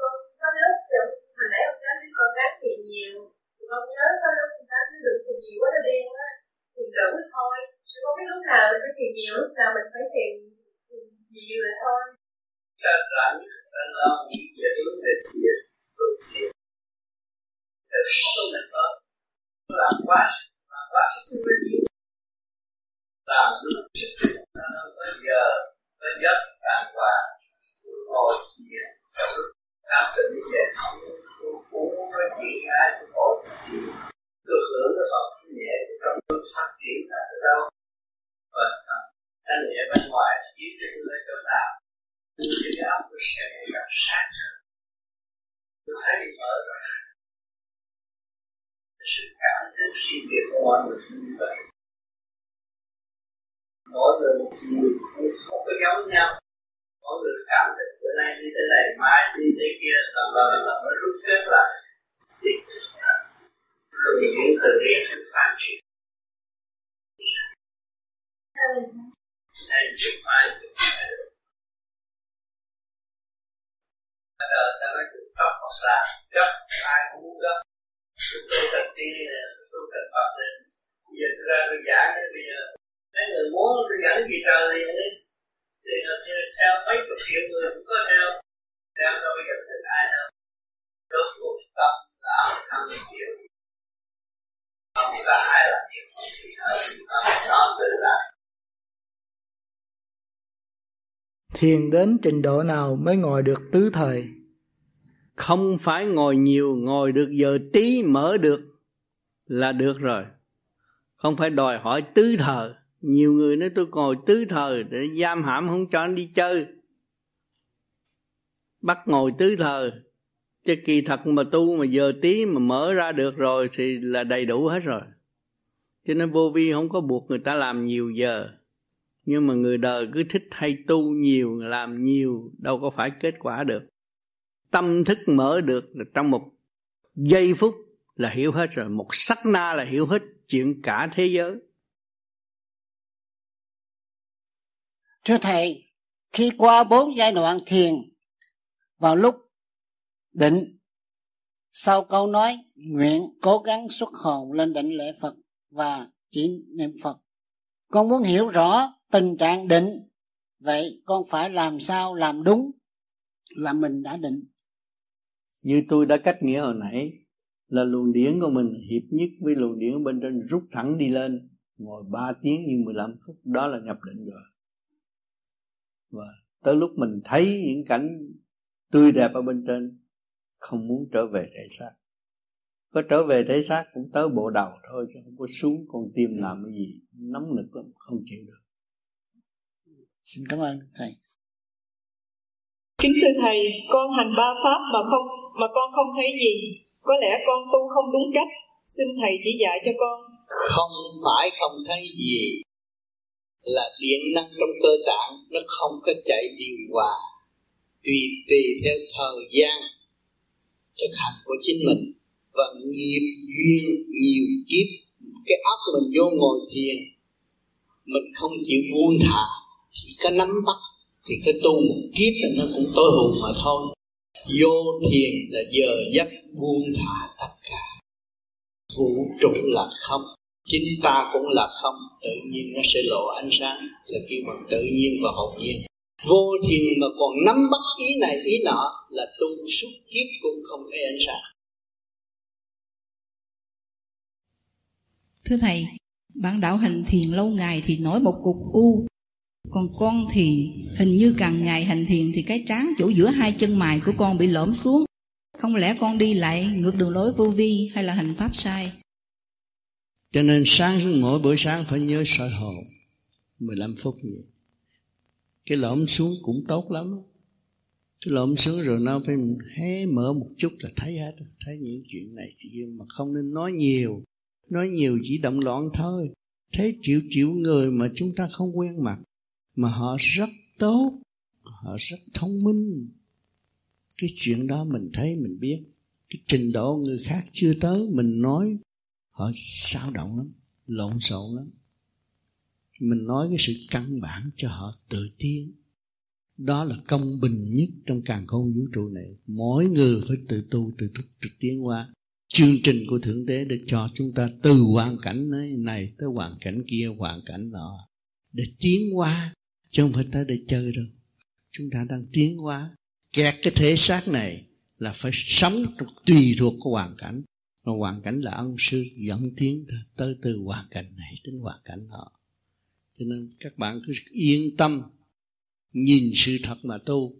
con có lớp kiểu hồi nãy ông tám với con gái thì nhiều con nhớ có lúc ông tám được thì nhiều quá nó điên á thì đỡ thôi chứ không biết lúc nào mình phải thiền nhiều, lúc nào mình phải thiền nhiều là thôi. Đơn rảnh là lo nghĩ về cái vấn đề thiền tu thiền để không mình có làm quá sức làm quá sức như cái gì làm đúng sức nó không có giờ nó giấc đàng hoàng ngồi thiền trong lúc cảm tình như vậy cũng muốn nói chuyện với ai cũng ngồi thiền được hưởng cái phần nhẹ trong lúc phát triển là từ đâu và thanh nhẹ bên ngoài chiếu cho tôi ở chỗ nào. Thì cái óc tôi sẽ ngày càng sáng hơn tôi thấy bị mở rồi. Sự cảm thức riêng biệt của mọi người như vậy. Mỗi người một chiều không có giống nhau. Mỗi người cảm thức bữa nay như thế này, mai đi thế kia lần lần lần nó rút kết lại. Thì, rồi những từ riêng phát triển này chụp phải, chụp mai bắt đầu ta nói chụp Phật hoặc là gấp ai cũng muốn gấp. Chúng tôi cần tiên tôi cần phật nên bây giờ tôi ra tôi giảng nên bây giờ. Mấy người muốn tôi dẫn gì trời liền đi thì nó theo mấy chục triệu người cũng có theo. Theo đâu bây giờ được ai đâu. Rốt cuộc tâm là không hiểu. không có ai là nhiều gì hơn nó tự lại thiền đến trình độ nào mới ngồi được tứ thời? Không phải ngồi nhiều, ngồi được giờ tí mở được là được rồi. Không phải đòi hỏi tứ thời. Nhiều người nói tôi ngồi tứ thời để giam hãm không cho anh đi chơi. Bắt ngồi tứ thời. Chứ kỳ thật mà tu mà giờ tí mà mở ra được rồi thì là đầy đủ hết rồi. Cho nên vô vi không có buộc người ta làm nhiều giờ nhưng mà người đời cứ thích hay tu nhiều, làm nhiều, đâu có phải kết quả được. Tâm thức mở được là trong một giây phút là hiểu hết rồi, một sắc na là hiểu hết chuyện cả thế giới. Thưa thầy, khi qua bốn giai đoạn thiền, vào lúc định, sau câu nói, nguyện cố gắng xuất hồn lên định lễ phật và chỉ niệm phật, con muốn hiểu rõ tình trạng định. Vậy con phải làm sao làm đúng là mình đã định. Như tôi đã cách nghĩa hồi nãy, là luồng điển của mình hiệp nhất với luồng điển bên trên rút thẳng đi lên, ngồi 3 tiếng như 15 phút. Đó là nhập định rồi. Và tới lúc mình thấy những cảnh tươi đẹp ở bên trên, không muốn trở về thể xác. Có trở về thể xác cũng tới bộ đầu thôi, chứ không có xuống con tim làm cái gì, nóng nực lắm, không chịu được xin cảm ơn thầy. Kính thưa thầy con hành ba pháp mà không mà con không thấy gì. Có lẽ con tu không đúng cách. Xin thầy chỉ dạy cho con. Không phải không thấy gì. Là điện năng trong cơ tạng nó không có chạy điều hòa. Tùy tùy theo thời gian thực hành của chính mình. Và nghiệp duyên nhiều kiếp cái óc mình vô ngồi thiền mình không chịu buông thả chỉ có nắm bắt, thì cái tu một kiếp là nó cũng tối hù mà thôi. Vô thiền là giờ giấc buông thả tất cả. Vũ trụ là không, chính ta cũng là không. Tự nhiên nó sẽ lộ ánh sáng, là kêu bằng tự nhiên và hồn nhiên. Vô thiền mà còn nắm bắt ý này, ý nọ, là tu suốt kiếp cũng không thấy ánh sáng. Thưa thầy Bạn đạo hành thiền lâu ngày thì nổi một cục u. Còn con thì hình như càng ngày hành thiền Thì cái trán chỗ giữa hai chân mày của con bị lõm xuống. Không lẽ con đi lại ngược đường lối vô vi Hay là hành pháp sai? Cho nên sáng mỗi buổi sáng phải nhớ soi hồn 15 phút vậy. Cái lõm xuống cũng tốt lắm. Cái lõm xuống rồi nó phải hé mở một chút là thấy hết. Thấy những chuyện này, chuyện kia mà không nên nói nhiều. Nói nhiều chỉ động loạn thôi. Thấy triệu triệu người mà chúng ta không quen mặt mà họ rất tốt, họ rất thông minh. Cái chuyện đó mình thấy, mình biết. Cái trình độ người khác chưa tới, mình nói, họ sao động lắm, lộn xộn lắm. Mình nói cái sự căn bản cho họ tự tiến đó là công bình nhất trong càng khôn vũ trụ này. Mỗi người phải tự tu, tự thức, tự tiến qua chương trình của thượng đế để cho chúng ta từ hoàn cảnh này tới hoàn cảnh kia, hoàn cảnh nọ. Để tiến qua chứ không phải tới để chơi đâu. Chúng ta đang tiến hóa. Kẹt cái thể xác này là phải sống tùy thuộc của hoàn cảnh. Mà hoàn cảnh là ân sư dẫn tiến tới từ hoàn cảnh này, đến hoàn cảnh nọ. Cho nên các bạn cứ yên tâm, nhìn sự thật mà tu.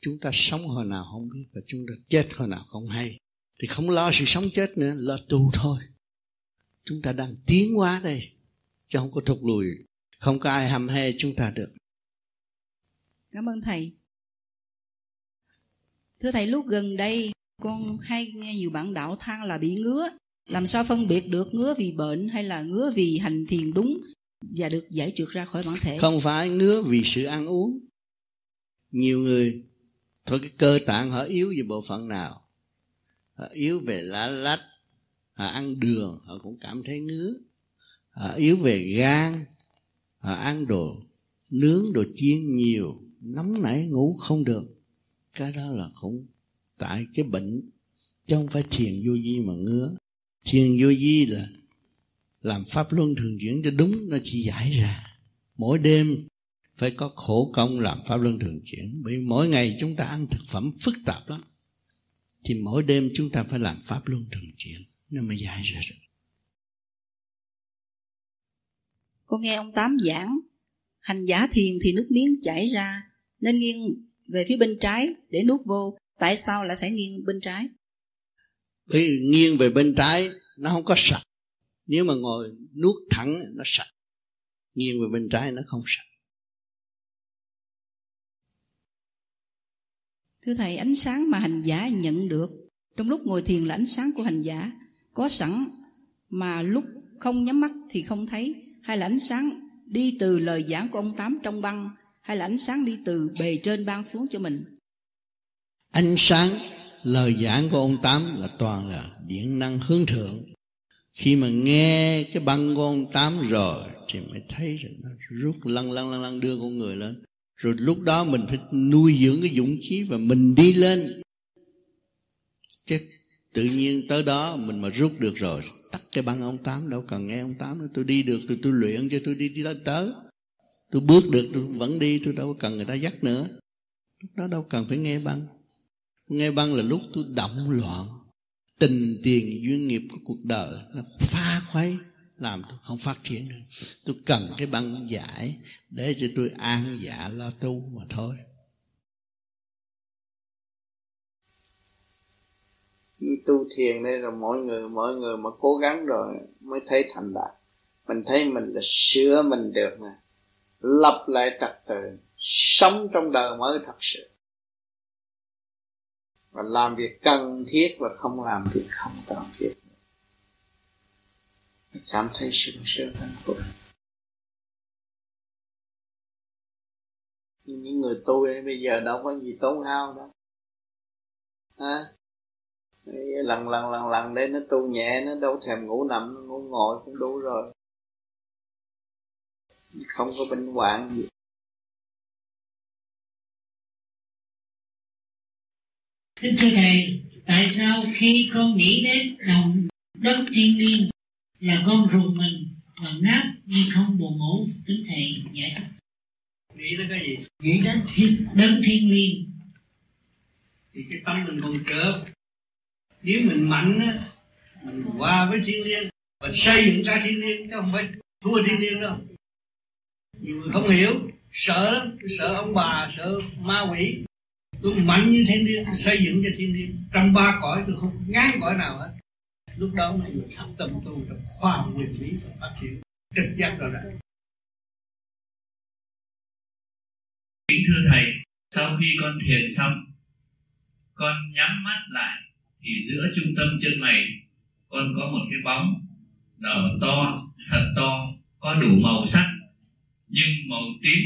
Chúng ta sống hồi nào không biết và chúng ta chết hồi nào không hay. Thì không lo sự sống chết nữa, lo tu thôi. Chúng ta đang tiến hóa đây, chứ không có thụt lùi không có ai hầm he chúng ta được. Cảm ơn thầy. Thưa thầy lúc gần đây con hay nghe nhiều bạn đạo than là bị ngứa. Làm sao phân biệt được ngứa vì bệnh hay là ngứa vì hành thiền đúng và được giải trượt ra khỏi bản thể? Không phải ngứa vì sự ăn uống. Nhiều người thôi cái cơ tạng họ yếu về bộ phận nào. Họ yếu về lá lách họ ăn đường họ cũng cảm thấy ngứa. Họ yếu về gan họ ăn đồ, nướng đồ chiên nhiều, nóng nảy ngủ không được. Cái đó là cũng tại cái bệnh chứ không phải thiền vô vi mà ngứa. Thiền vô vi là làm pháp luân thường chuyển cho đúng, nó chỉ giải ra. Mỗi đêm phải có khổ công làm pháp luân thường chuyển. Bởi mỗi ngày chúng ta ăn thực phẩm phức tạp lắm, thì mỗi đêm chúng ta phải làm pháp luân thường chuyển, nó mới giải ra được. Con nghe ông tám giảng hành giả thiền thì nước miếng chảy ra nên nghiêng về phía bên trái để nuốt vô. Tại sao lại phải nghiêng bên trái? Bởi nghiêng về bên trái nó không có sạch. Nếu mà ngồi nuốt thẳng nó sạch. Nghiêng về bên trái nó không sạch. Thưa thầy ánh sáng mà hành giả nhận được trong lúc ngồi thiền là ánh sáng của hành giả. Có sẵn mà lúc không nhắm mắt thì không thấy hay là ánh sáng đi từ lời giảng của ông tám trong băng, hay là ánh sáng đi từ bề trên ban xuống cho mình? Ánh sáng, lời giảng của ông tám là toàn là điện năng hướng thượng. Khi mà nghe cái băng của ông tám rồi thì mới thấy rồi nó rút lăn lăn lăn lăn đưa con người lên. Rồi lúc đó mình phải nuôi dưỡng cái dũng chí và mình đi lên. Chứ tự nhiên tới đó mình mà rút được rồi cái băng ông tám đâu cần nghe ông tám nữa. Tôi đi được rồi tôi luyện cho tôi đi đi đó tới. Tôi bước được, tôi vẫn đi, tôi đâu cần người ta dắt nữa. Lúc đó đâu cần phải nghe băng. Nghe băng là lúc tôi động loạn. Tình tiền duyên nghiệp của cuộc đời nó pha khuấy, làm tôi không phát triển được. Tôi cần cái băng giải để cho tôi an dạ lo tu mà thôi tu thiền đây rồi mỗi người mỗi người mà cố gắng rồi mới thấy thành đạt. Mình thấy mình là sửa mình được nè lập lại trật tự sống trong đời mới thật sự. Và làm việc cần thiết và không làm việc không cần thiết. Cảm thấy sung sướng hạnh phúc. Những người tu đây bây giờ đâu có gì tốn hao đâu. À, lần lần lần lần để nó tu nhẹ nó đâu thèm ngủ nằm ngủ ngồi cũng đủ rồi không có bệnh hoạn gì Kính thưa Thầy, tại sao khi con nghĩ đến đồng đất thiên liêng là con rùng mình và ngáp nhưng không buồn ngủ? Kính Thầy giải thích. Nghĩ đến cái gì? Nghĩ đến thiên, đấng thiên liêng. Thì cái tâm mình còn chớp. Nếu mình mạnh á, mình qua với thiên liên, và xây dựng ra thiên liên, chứ không phải thua thiên liên đâu. Nhiều người không hiểu sợ lắm sợ ông bà sợ ma quỷ. Tôi mạnh như thiên liên, xây dựng cho thiên liên. Trong ba cõi tôi không ngán cõi nào hết. Lúc đó mọi người thâm tâm tu trong khoa học nguyên lý và phát triển trực giác rồi đó. Kính thưa thầy sau khi con thiền xong con nhắm mắt lại thì giữa trung tâm chân mày con có một cái bóng nở to, thật to, có đủ màu sắc, nhưng màu tím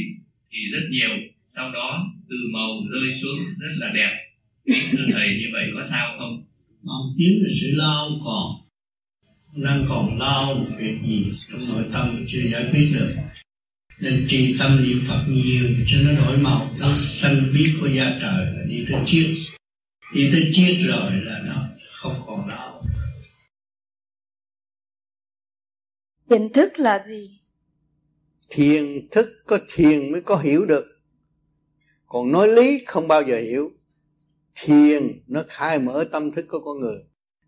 thì rất nhiều. Sau đó từ màu rơi xuống rất là đẹp. Thưa thầy, như vậy có sao không? Màu tím là sự lao còn. Đang còn lao một việc gì trong nội tâm chưa giải quyết được. Nên trì tâm niệm Phật nhiều cho nó đổi màu. Nó xanh biết của gia trời đi tới chiếc đi tới chết rồi là nó không còn đau Thiền thức là gì? Thiền thức có thiền mới có hiểu được. Còn nói lý không bao giờ hiểu. Thiền nó khai mở tâm thức của con người.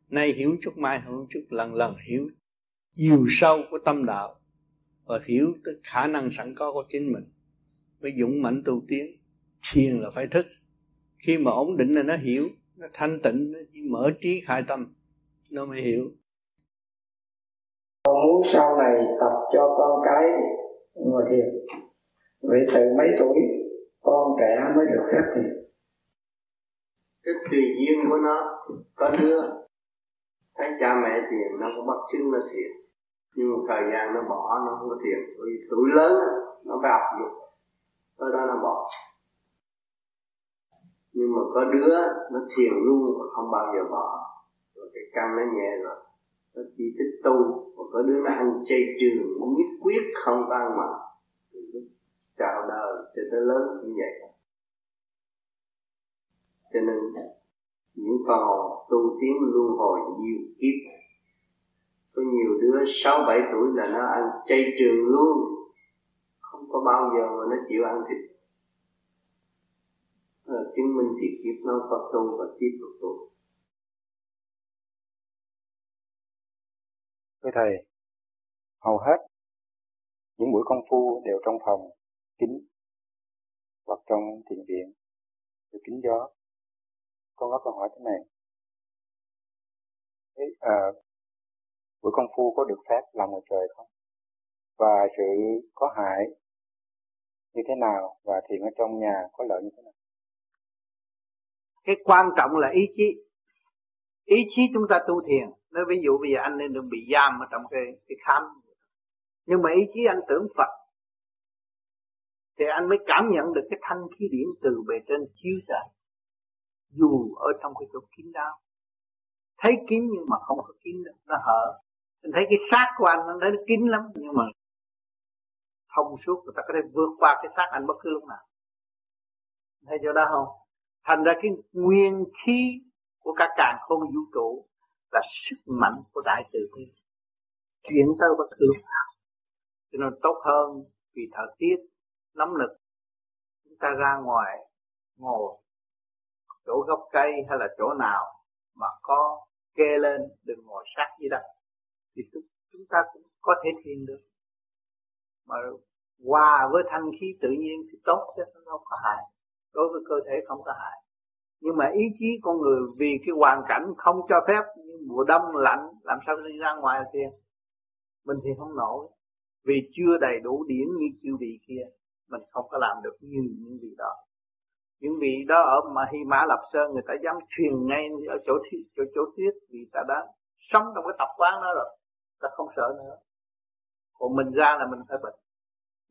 Nay hiểu chút mai hiểu chút lần lần hiểu. Chiều sâu của tâm đạo. Và hiểu tới khả năng sẵn có của chính mình. Mới dũng mãnh tu tiến. Thiền là phải thức Khi mà ổn định là nó hiểu Nó thanh tịnh Nó mở trí khai tâm Nó mới hiểu. Con muốn sau này tập cho con cái ngồi thiền. Vậy từ mấy tuổi con trẻ mới được phép thiền? Cái tùy duyên của nó có đứa. Thấy cha mẹ thiền nó cũng bắt chứng nó thiền. Nhưng một thời gian nó bỏ nó không có thiền. Vì tuổi lớn nó phải học dục. Tới đó nó bỏ nhưng mà có đứa, nó thiền luôn mà không bao giờ bỏ. Rồi cái căn nó nhẹ rồi, nó chỉ thích tu. Và có đứa nó ăn chay trường nhất quyết không ăn mà. Từ lúc chào đời, cho tới lớn cũng vậy. Cho nên, những phần hồn tu tiến luân hồi nhiều kiếp. Có nhiều đứa sáu bảy tuổi là nó ăn chay trường luôn. Không có bao giờ mà nó chịu ăn thịt chứng minh thì kiếp nó có tu và tiếp tục tu Thưa Thầy, hầu hết những buổi công phu đều trong phòng kín hoặc trong thiền viện được kín gió. Con có câu hỏi thế này. Thế, à, buổi công phu có được phép làm ngoài trời không? Và sự có hại như thế nào và thiền ở trong nhà có lợi như thế nào? Cái quan trọng là ý chí. Ý chí chúng ta tu thiền. Nói ví dụ bây giờ anh nên đừng bị giam ở trong cái cái khám. Nhưng mà ý chí anh tưởng Phật, thì anh mới cảm nhận được cái thanh khí điển từ bề trên chiếu ra dù ở trong cái chỗ kín đáo. Thấy kín nhưng mà không có kín được nó hở. Anh thấy cái xác của anh nó thấy nó kín lắm, nhưng mà thông suốt, người ta có thể vượt qua cái xác anh bất cứ lúc nào. Thấy chỗ đó không? Thành ra cái nguyên khí của cả càng không vũ trụ là sức mạnh của đại từ bi chuyển tới bất cứ lúc nào. Cho nên tốt hơn vì thời tiết, nóng nực. Chúng ta ra ngoài ngồi, chỗ gốc cây hay là chỗ nào mà có kê lên, đừng ngồi sát dưới đất, thì chúng ta cũng có thể thiền được. Mà hòa với thanh khí tự nhiên thì tốt chứ, nó không có hại đối với cơ thể không có hại. Nhưng mà ý chí con người vì cái hoàn cảnh không cho phép mùa đông lạnh làm sao đi ra ngoài kia mình thì không nổi vì chưa đầy đủ điển như chư vị kia mình không có làm được như những vị đó. Những vị đó ở mà Hy Mã Lập Sơn người ta dám truyền ngay ở chỗ thi, chỗ chỗ tiết vì ta đã sống trong cái tập quán đó rồi ta không sợ nữa. Còn mình ra là mình phải bệnh.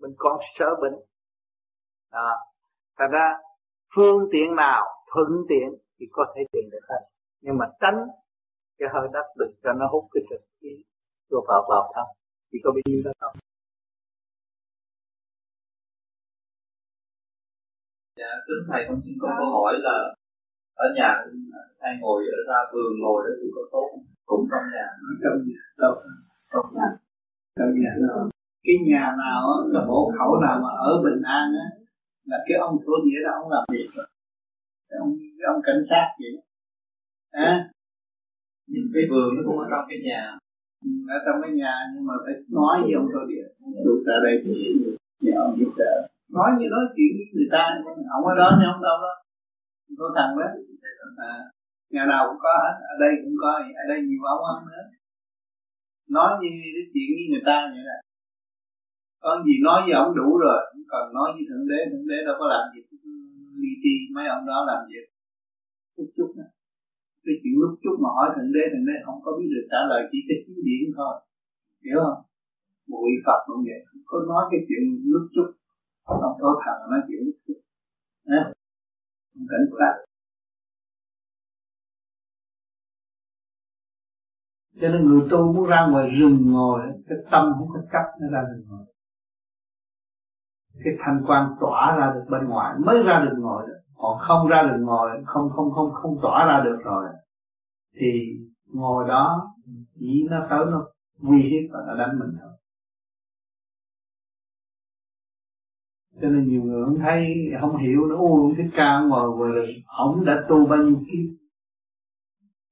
Mình còn sợ bệnh. À, thành ra phương tiện nào thuận tiện thì có thể tiền được hết nhưng mà tránh cái hơi đất đừng cho nó hút cái trực khí vô vào vào thân. Chỉ có bao nhiêu đó thôi. Dạ kính thầy con xin có câu hỏi là ở nhà hay ngồi ở ra vườn ngồi đó thì có tốt cũng trong nhà. Trong nhà đâu? Trong nhà. Trong nhà đâu cái nhà nào là hộ khẩu nào mà ở bình an á là cái ông thua nghĩa là ông làm việc rồi. Cái ông cái ông cảnh sát vậy à, những cái vườn nó cũng ở trong cái nhà. Ở trong cái nhà nhưng mà phải nói với ông tôi điện tôi ra đây thì nhờ ông giúp đỡ. Nói như nói chuyện với người ta. Ông ở đó nhưng ông đâu đó có thằng đó. À, nhà nào cũng có hết. Ở đây cũng có. Ở đây nhiều ông hơn nữa. Nói như cái chuyện với người ta vậy đó có gì nói với ông đủ rồi, không cần nói với thượng đế thượng đế đâu có làm gì. Đi đi mấy ông đó làm việc chút chút nữa cái chuyện lúc chút mà hỏi thượng đế thượng đế không có biết được trả lời, chỉ cái chiếu điển thôi. Hiểu không? Bụi phật cũng vậy. Không có nói cái chuyện lúc chút không có thằng nói chuyện lúc chút Nè. không cảnh sát cho nên người tu muốn ra ngoài rừng ngồi, cái tâm không có chấp, nó ra rừng ngồi cái thanh quan tỏa ra được bên ngoài, mới ra được ngồi được còn không ra được ngồi, không không không không tỏa ra được rồi. Thì ngồi đó, chỉ nó tới nó nguy hiếp và nó đánh mình thôi. Cho nên nhiều người không thấy, không hiểu nó u không thích ca ngồi rồi ông đã tu bao nhiêu kiếp?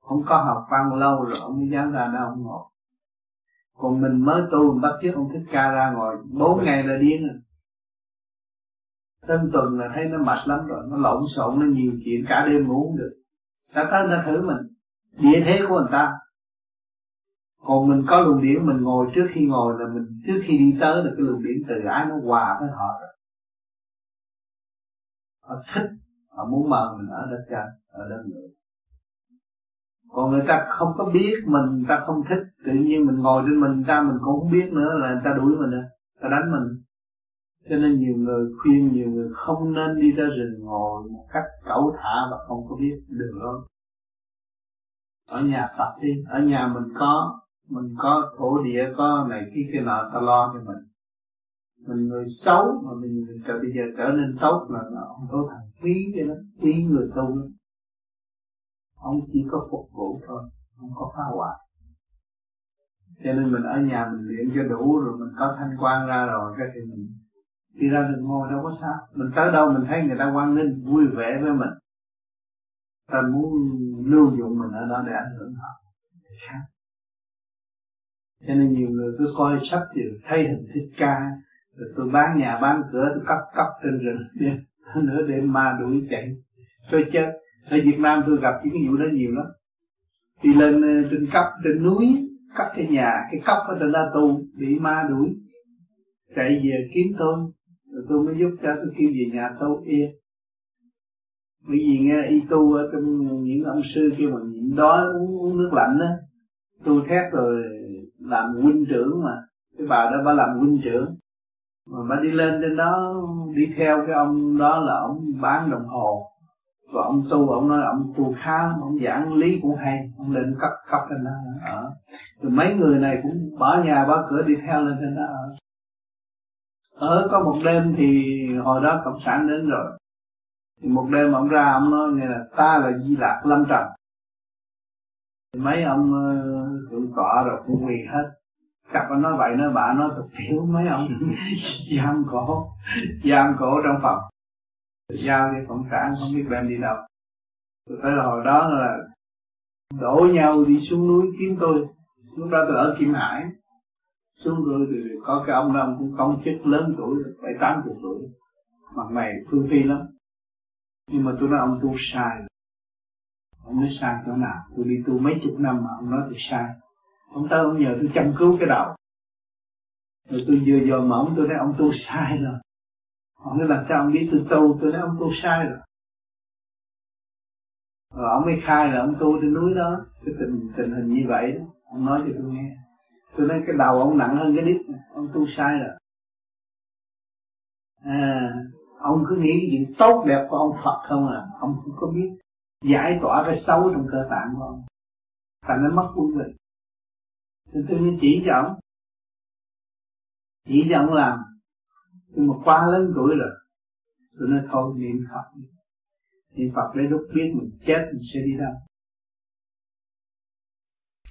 Không có học văn lâu rồi, ông mới dám ra đâu ông ngồi. Còn mình mới tu mình bắt chước ông thích ca ra ngồi, bốn ngày là điên rồi. Tên tuần là thấy nó mệt lắm rồi, Nó lộn xộn, nó nhiều chuyện, cả đêm ngủ không được. Sao tới nó thử mình? Địa thế của người ta. Còn mình có luồng điển, Mình ngồi trước khi ngồi là mình, Trước khi đi tới là cái luồng điển từ ái nó hòa với họ rồi. Họ thích, Họ muốn mời mình ở đất cha, Ở đất người. Còn người ta không có biết mình, người ta không thích. Tự nhiên mình ngồi trên mình ta mình cũng không biết nữa là người ta đuổi mình nữa ta đánh mình cho nên nhiều người khuyên nhiều người không nên đi ra rừng ngồi một cách cẩu thả và không có biết đường lối. Ở nhà tập đi ở nhà mình có mình có thổ địa có này kia kia nọ ta lo cho mình. Mình người xấu mà mình, mình trở bây giờ trở nên tốt là, là ông có thằng quý cho nó quý người tu. Lắm ông chỉ có phục vụ thôi không có phá hoại. Cho nên mình ở nhà mình luyện cho đủ rồi mình có thanh quan ra rồi cái thì mình đi ra đường ngồi đâu có sao. Mình tới đâu mình thấy người ta quan ninh vui vẻ với mình. Ta muốn lưu dụng mình ở đó để ảnh hưởng họ. Cho nên nhiều người cứ coi sách thì thấy hình thích ca. Rồi tôi bán nhà, bán cửa, tôi cắt cắt trên rừng. Nữa để ma đuổi chạy. Tôi chết. Ở Việt Nam tôi gặp những cái vụ đó nhiều lắm. Đi lên ờ, trên cấp trên núi cắt cái nhà, cái cốc ở trên đó tu, bị ma đuổi. Chạy về kiếm tôi rồi tôi mới giúp cho tôi kêu về nhà tu yên bởi vì nghe y tu ở trong những ông sư kia mà nhịn đói uống, uống nước lạnh đó tu thét rồi làm huynh trưởng mà. Cái bà đó bà làm huynh trưởng. Mà bà đi lên trên đó đi theo cái ông đó là ông bán đồng hồ. Và ông tu ông nói ông tu khá lắm ông giảng lý cũng hay. Ông lên cấp cấp lên đó ở. Rồi mấy người này cũng bỏ nhà bỏ cửa đi theo lên trên đó ở ở có một đêm thì hồi đó cộng sản đến rồi. Thì một đêm ông ra ông nói, nghe là ta là di lạc lâm trần. Thì mấy ông ờ, thượng tọa rồi cũng quỳ hết. Cặp ông nói vậy nói bà nói thật thiếu mấy ông. Giam cổ giam cổ trong phòng. Giao đi cộng sản, không biết đem đi đâu. Tôi tới hồi đó là đổ nhau đi xuống núi kiếm tôi. Lúc đó tôi ở kim hải xuống rồi thì có cái ông đó ông cũng công chức lớn tuổi, bảy, tám chục tuổi. Mặt mày phương phi lắm. Nhưng mà tôi nói ông tu sai. Ông nói sai chỗ nào? Tôi đi tu mấy chục năm mà ông nói tôi sai. Ông tới ông nhờ tôi chăm cứu cái đầu. Rồi tôi vừa dò mà ông, tôi nói ông tu sai rồi. Ông nói làm sao ông biết tôi tu? Tôi nói ông tu sai rồi. Rồi ông mới khai là ông tu trên núi đó. Cái tình tình hình như vậy đó. Ông nói cho tôi nghe tôi nói cái đầu ông nặng hơn cái đít. Ông tu sai rồi. À ông cứ nghĩ chuyện tốt đẹp của ông Phật không à? Ông không có biết giải tỏa cái xấu trong cơ tạng của ông. Thành nó mất quân bình thì tôi mới chỉ cho ông. Chỉ cho ông làm. Nhưng mà quá lớn tuổi rồi. Tôi nói thôi, niệm Phật niệm Phật để lúc biết mình chết mình sẽ đi đâu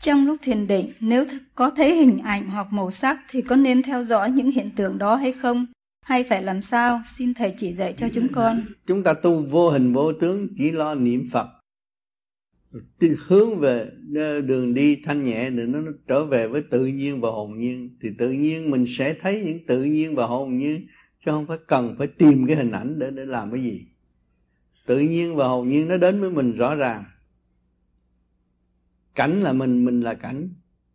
trong lúc thiền định, nếu có thấy hình ảnh hoặc màu sắc thì có nên theo dõi những hiện tượng đó hay không? Hay phải làm sao? Xin Thầy chỉ dạy cho chúng con. Chúng ta tu vô hình vô tướng chỉ lo niệm Phật. hướng về ờ, đường đi thanh nhẹ để nó, nó trở về với tự nhiên và hồn nhiên thì tự nhiên mình sẽ thấy những tự nhiên và hồn nhiên chứ không phải cần phải tìm cái hình ảnh để để làm cái gì tự nhiên và hồn nhiên nó đến với mình rõ ràng cảnh là mình mình là cảnh.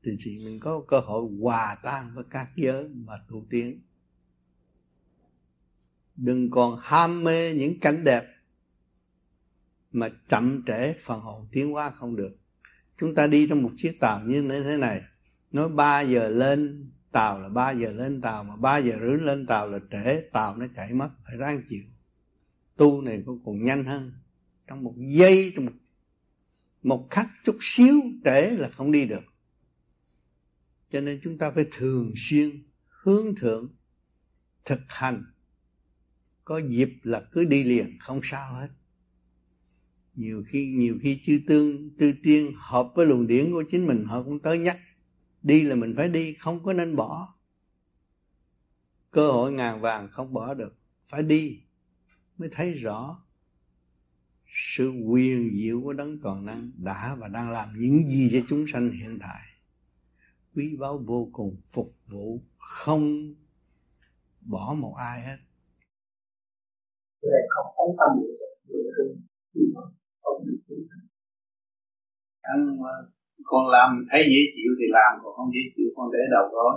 Thì chỉ mình có cơ hội hòa tan với các giới mà tu tiến. Đừng còn ham mê những cảnh đẹp mà chậm trễ phần hồn tiến hóa không được. Chúng ta đi trong một chiếc tàu như thế này. Nói 3 giờ lên tàu là 3 giờ lên tàu mà 3 giờ rưỡi lên tàu là trễ tàu nó chạy mất phải ráng chịu. Tu này cũng còn nhanh hơn. Trong một giây trong một, một khắc chút xíu trễ là không đi được. Cho nên chúng ta phải thường xuyên hướng thượng, thực hành. Có dịp là cứ đi liền, không sao hết. Nhiều khi nhiều khi chư tương, tư tiên hợp với luồng điển của chính mình, họ cũng tới nhắc, đi là mình phải đi, không có nên bỏ. Cơ hội ngàn vàng không bỏ được, phải đi mới thấy rõ sự quyền diệu của đấng toàn năng đã và đang làm những gì cho chúng sanh hiện tại. Quý báu vô cùng phục vụ, không bỏ một ai hết. Không tâm anh mà con làm thấy dễ chịu thì làm, còn không dễ chịu con để đầu rồi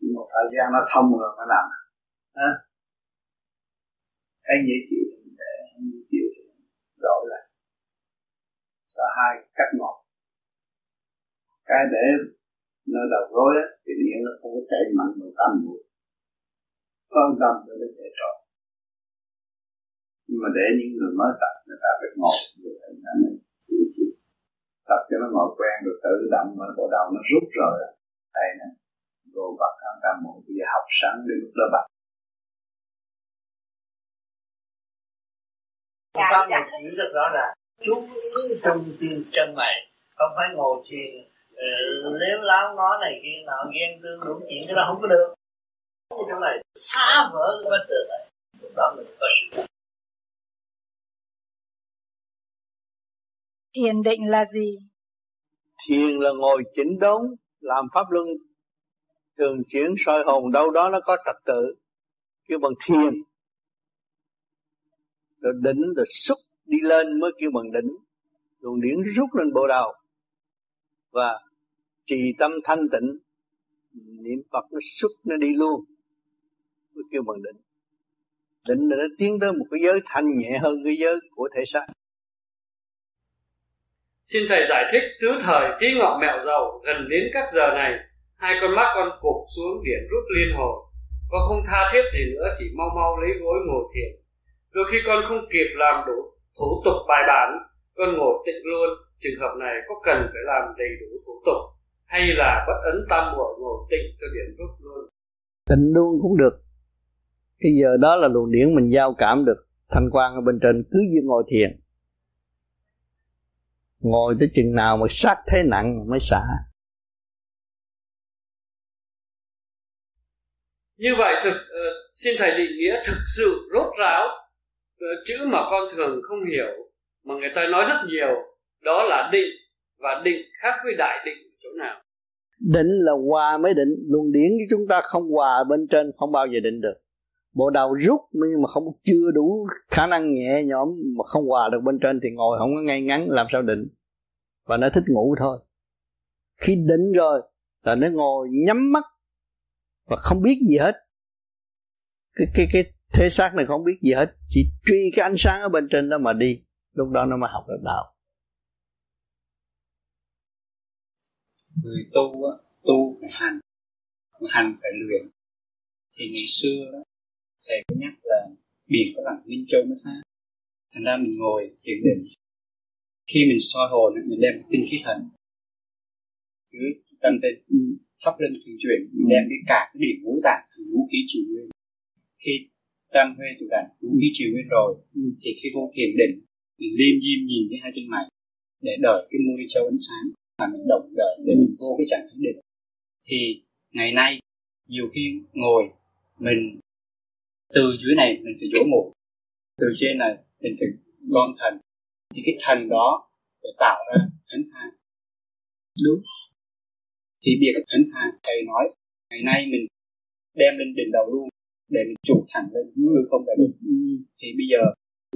nhưng một thời gian nó thông rồi phải làm. À? thấy dễ chịu thì để, không dễ chịu đổi lại có hai cách một. Cái để nơi đầu gối á, thì điện nó không có chạy mạnh bằng tâm mũi con tâm để nó chạy trọn nhưng mà để những người mới tập, người ta phải ngồi người ta mình tập cho nó ngồi quen rồi tự động mà bộ đầu nó rút rồi đây nè vô bật ăn tam mũi bây giờ học sẵn để lúc đó bật Phương pháp này chỉ rất rõ ràng. Chú ý trung tim chân mày. Không phải ngồi thiền nếu láo ngó này kia nọ ghen tương đủ chuyện cái đó không có được. Cái chỗ này phá vỡ cái bất tường này. Lúc đó mình có sự Thiền định là gì? Thiền là ngồi chỉnh đốn, làm pháp luân. Thường chuyển soi hồn đâu đó nó có trật tự. Kêu bằng thiền rồi định rồi xúc đi lên mới kêu bằng đỉnh. luồng điển rút lên bộ đầu. Và trì tâm thanh tịnh niệm phật nó xúc nó đi luôn mới kêu bằng định định là nó tiến tới một cái giới thanh nhẹ hơn cái giới của thể xác. Xin Thầy giải thích tứ thời ký ngọ mẹo dầu gần đến các giờ này, hai con mắt con cụp xuống điển rút liên hồi. Con không tha thiết gì nữa, chỉ mau mau lấy gối ngồi thiền. Đôi khi con không kịp làm đủ thủ tục bài bản, con ngồi tịnh luôn. Trường hợp này có cần phải làm đầy đủ thủ tục hay là bất ấn tam muội ngồi tịnh cho điển rút luôn? Tịnh luôn cũng được. Cái giờ đó là luồng điển mình giao cảm được thanh quan ở bên trên cứ như ngồi thiền ngồi tới chừng nào mà sát thế nặng mới xả như vậy thực uh, xin thầy định nghĩa thực sự rốt ráo Ờ, chữ mà con thường không hiểu, mà người ta nói rất nhiều, đó là định và định khác với đại định chỗ nào? Định là hòa mới định, luồng điển với chúng ta không hòa bên trên, không bao giờ định được. Bộ đầu rút nhưng mà không, chưa đủ khả năng nhẹ nhõm mà không hòa được bên trên thì ngồi không có ngay ngắn, làm sao định? Và nó thích ngủ thôi. Khi định rồi là nó ngồi nhắm mắt và không biết gì hết. Cái cái cái thế xác này không biết gì hết. Chỉ truy cái ánh sáng ở bên trên đó mà đi. Lúc đó nó mới học được đạo. Người tu á, tu phải hành. Mà hành phải luyện. Thì ngày xưa đó, thầy có nhắc là biển có lặng minh châu mới phá thành ra mình ngồi thiền định. Khi mình soi hồn mình đem tinh khí thần. Dưới tâm sẽ pháp lên thường chuyển, mình đem cái cả cái điểm ngũ tạng ngũ vũ khí trì nguyên. Khi tâm huê tụ đàn vũ khí trì nguyên rồi. Thì khi vô thiền định mình liêm diêm nhìn cái hai chân mày để đợi cái môi châu ánh sáng mà mình động đợi để mình vô cái trạng thái định. Thì ngày nay nhiều khi ngồi mình từ dưới này mình phải dỗ một từ trên này mình phải gom thần. Thì cái thần đó để tạo ra thánh tha đúng. Thì việc thánh tha thầy nói ngày nay mình đem lên đỉnh đầu luôn để mình trụ thẳng lên hư không đã được. Thì bây giờ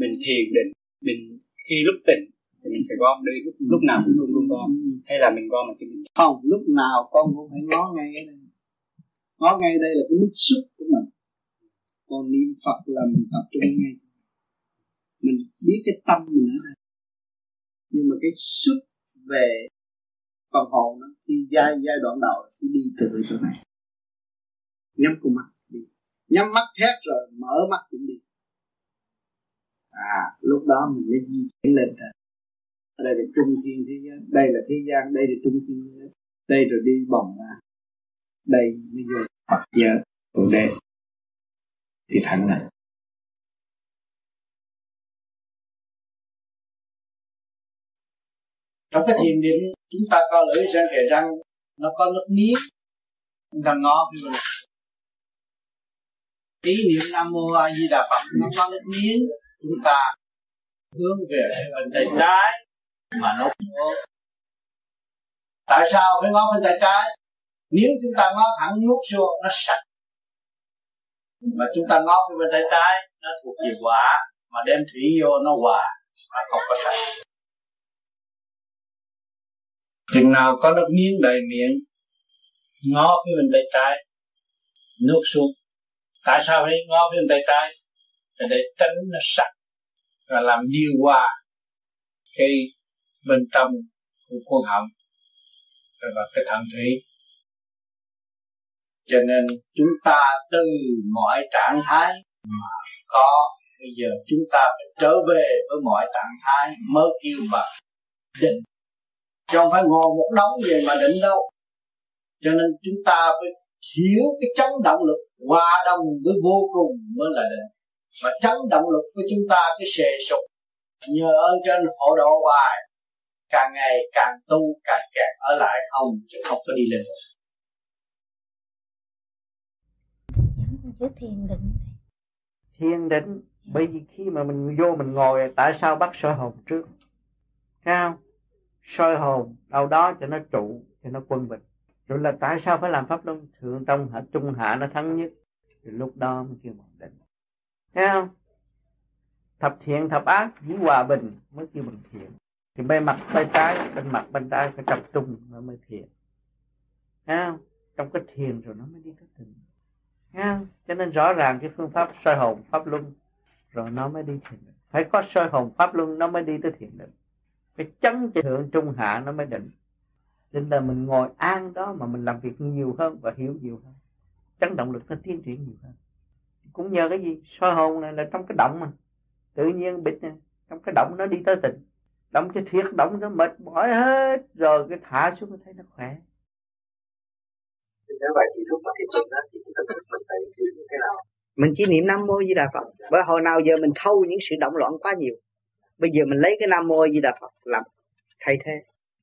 mình thiền định mình khi lúc tỉnh thì mình phải gom đi lúc, lúc nào cũng luôn luôn gom. Hay là mình gom mà cho mình không lúc nào con cũng phải ngó ngay cái đây. Ngó ngay đây là cái bức xúc của mình. Còn niệm phật là mình tập trung ngay. Mình biết cái tâm mình ở đây. Nhưng mà cái xuất về phần hồn nó thì giai giai đoạn đầu thì đi từ chỗ này. Nhắm con mắt nhắm mắt hết rồi, mở mắt cũng đi. À lúc đó mình mới di chuyển lên trời. Đây là trung thiên thế giới, đây là thế gian, đây là trung thiên thế giới. Đây rồi đi bồng ra. Đây bây giờ Phật giới còn đây thì thành là trong cái thiền định chúng ta có lưỡi răng kề răng, nó có nước miếng. Chúng ta ngó cái mình ý niệm nam mô a di đà phật. Nó có miếng chúng ta hướng về bên tay trái mà nó tại sao phải ngó bên tay trái? Nếu chúng ta ngó thẳng nuốt xuống nó sạch. Mà chúng ta ngó bên tay trái, nó thuộc về quả mà đem thủy vô, nó hòa mà không có sạch. Chừng nào có nước miếng đầy miệng, ngó phía bên tay trái, nuốt xuống tại sao phải ngó bên tay trái? Là để tránh nó sạch và làm điều hòa cái bên trong của khuôn họng và cái thận thủy. Cho nên chúng ta từ mọi trạng thái mà có, bây giờ chúng ta phải trở về với mọi trạng thái mới kêu mà định. Chứ không phải ngồi một đống về mà định đâu. Cho nên chúng ta phải hiểu cái chấn động lực hòa đồng với vô cùng mới là định mà chấn động lực của chúng ta cái xề sụp nhờ ơn trên hộ độ hoài. Càng ngày càng tu càng kẹt ở lại không chứ không có đi lên. Chứ thiền định thiền định bởi vì khi mà mình vô mình ngồi tại sao bắt soi hồn trước? Thấy không? Soi hồn đâu đó cho nó trụ cho nó quân bình rồi là tại sao phải làm pháp luân? Thượng trong hạ trung hạ nó thắng nhất. Thì lúc đó mới kêu bằng định. Thấy không? Thập thiện, thập ác chỉ hòa bình mới kêu bằng thiện. Thì bên mặt bên trái bên mặt bên trái phải tập trung nó mới thiện. Thấy không? Trong cái thiền rồi nó mới đi tới định thấy không? Cho nên rõ ràng cái phương pháp soi hồn, pháp luân, rồi nó mới đi thiền định. Phải có soi hồn, pháp luân nó mới đi tới thiền định. Cái chấn thượng trung hạ nó mới định nên là mình ngồi an đó mà mình làm việc nhiều hơn và hiểu nhiều hơn. Chấn động lực nó tiến triển nhiều hơn. Cũng nhờ cái gì? Soi hồn này là trong cái động mà tự nhiên bịt này trong cái động nó đi tới tỉnh động cái thiệt động nó mệt mỏi hết. Rồi cái thả xuống nó thấy nó khỏe. Nếu vậy thì lúc mà thiền định đó thì chúng ta mình phải như thế nào? Mình chỉ niệm nam mô di đà phật. Bởi hồi nào giờ mình thâu những sự động loạn quá nhiều bây giờ mình lấy cái nam mô di đà phật làm thay thế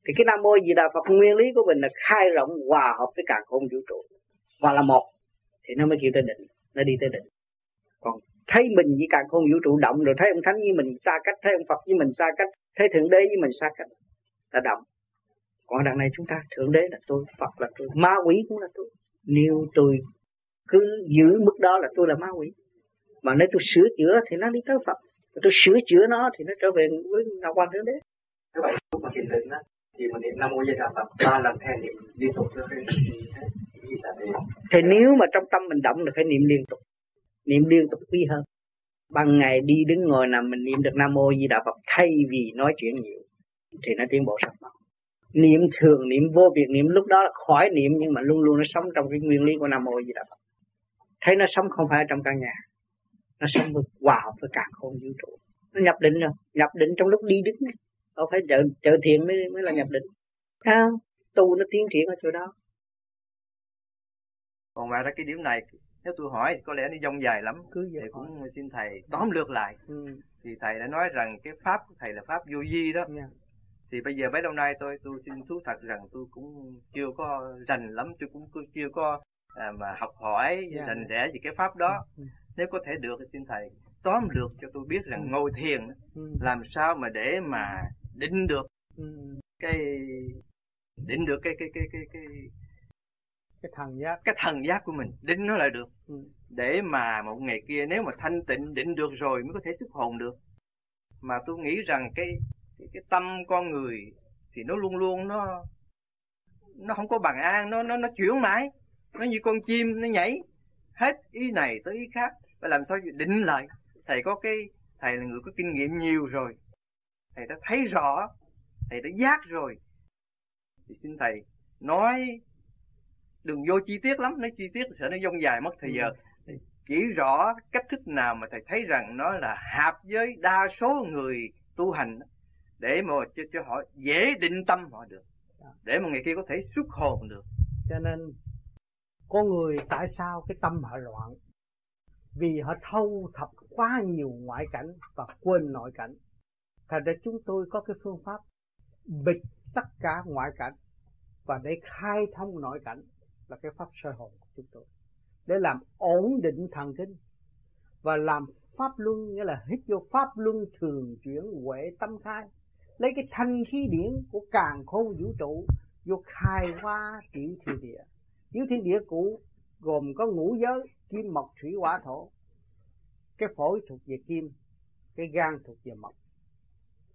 thì cái nam mô di đà phật, nguyên lý của mình là khai rộng, hòa hợp với cả không vũ trụ. Và là một, thì nó mới kêu tới định, nó đi tới định. Còn thấy mình với cả không vũ trụ động rồi, thấy ông thánh với mình xa cách, thấy ông phật với mình xa cách, thấy thượng đế với mình xa cách, là động. Còn đằng này chúng ta, thượng đế là tôi, phật là tôi, ma quỷ cũng là tôi. Nếu tôi cứ giữ mức đó là tôi là ma quỷ. Mà nếu tôi sửa chữa thì nó đi tới phật. Tôi sửa chữa nó thì nó trở về với ngọc quan thượng đế. Các bạn lúc mà thiền định á thì mình niệm nam mô di đà phật, ba lần theo niệm liên tục cho cái thì nếu mà trong tâm mình động là phải niệm liên tục, niệm liên tục quý hơn. Ban ngày đi đứng ngồi nằm mình niệm được nam mô di đà phật thay vì nói chuyện nhiều, thì nó tiến bộ sắc mau niệm thường, niệm vô việc niệm lúc đó là khỏi niệm, nhưng mà luôn luôn nó sống trong cái nguyên lý của nam mô di đà phật. Thấy nó sống không phải ở trong căn nhà, nó sống vượt hòa hợp với cả không vũ trụ. Nó nhập định rồi, nhập định trong lúc đi đứng. này không phải trợ trợ thiền mới mới là nhập định không tu nó tiến triển ở chỗ đó còn ngoài ra cái điểm này nếu tôi hỏi thì có lẽ nó dông dài lắm cứ vậy cũng xin thầy tóm lược lại ừ. thì thầy đã nói rằng cái pháp của thầy là pháp vô vi đó yeah. Thì bây giờ mấy năm nay tôi tôi xin thú thật rằng tôi cũng chưa có rành lắm tôi cũng chưa có à, mà học hỏi yeah. Rành rẽ về cái pháp đó ừ. nếu có thể được thì xin thầy tóm lược cho tôi biết rằng ừ. ngồi thiền ừ. làm sao mà để mà định được. Ừ. cái định được cái cái cái cái cái cái thần giác. Cái thần giác của mình định nó lại được. Ừ. để mà một ngày kia nếu mà thanh tịnh định được rồi mới có thể xuất hồn được. Mà tôi nghĩ rằng cái cái, cái tâm con người thì nó luôn luôn nó nó không có bằng an nó nó nó chuyển mãi. Nó như con chim nó nhảy. Hết ý này tới ý khác. Phải làm sao định lại? Thầy có cái thầy là người có kinh nghiệm nhiều rồi thầy đã thấy rõ thầy đã giác rồi. Thì xin thầy nói đừng vô chi tiết lắm nói chi tiết sợ nó dông dài mất thời giờ. Chỉ rõ cách thức nào mà thầy thấy rằng nó là hợp với đa số người tu hành để mà cho, cho họ dễ định tâm họ được. Để mà người kia có thể xuất hồn được. Cho nên con người tại sao cái tâm họ loạn? Vì họ thâu thập quá nhiều ngoại cảnh và quên nội cảnh thành ra chúng tôi có cái phương pháp bịch tất cả ngoại cảnh và để khai thông nội cảnh là cái pháp soi hồn của chúng tôi. Để làm ổn định thần kinh và làm pháp luân, nghĩa là hít vô pháp luân thường chuyển huệ tâm khai. Lấy cái thanh khí điển của càng khôn vũ trụ vô khai hóa tiểu thiên địa. Tiểu thiên địa cũ gồm có ngũ giới, kim, mộc, thủy, hỏa, thổ. Cái phổi thuộc về kim, cái gan thuộc về mộc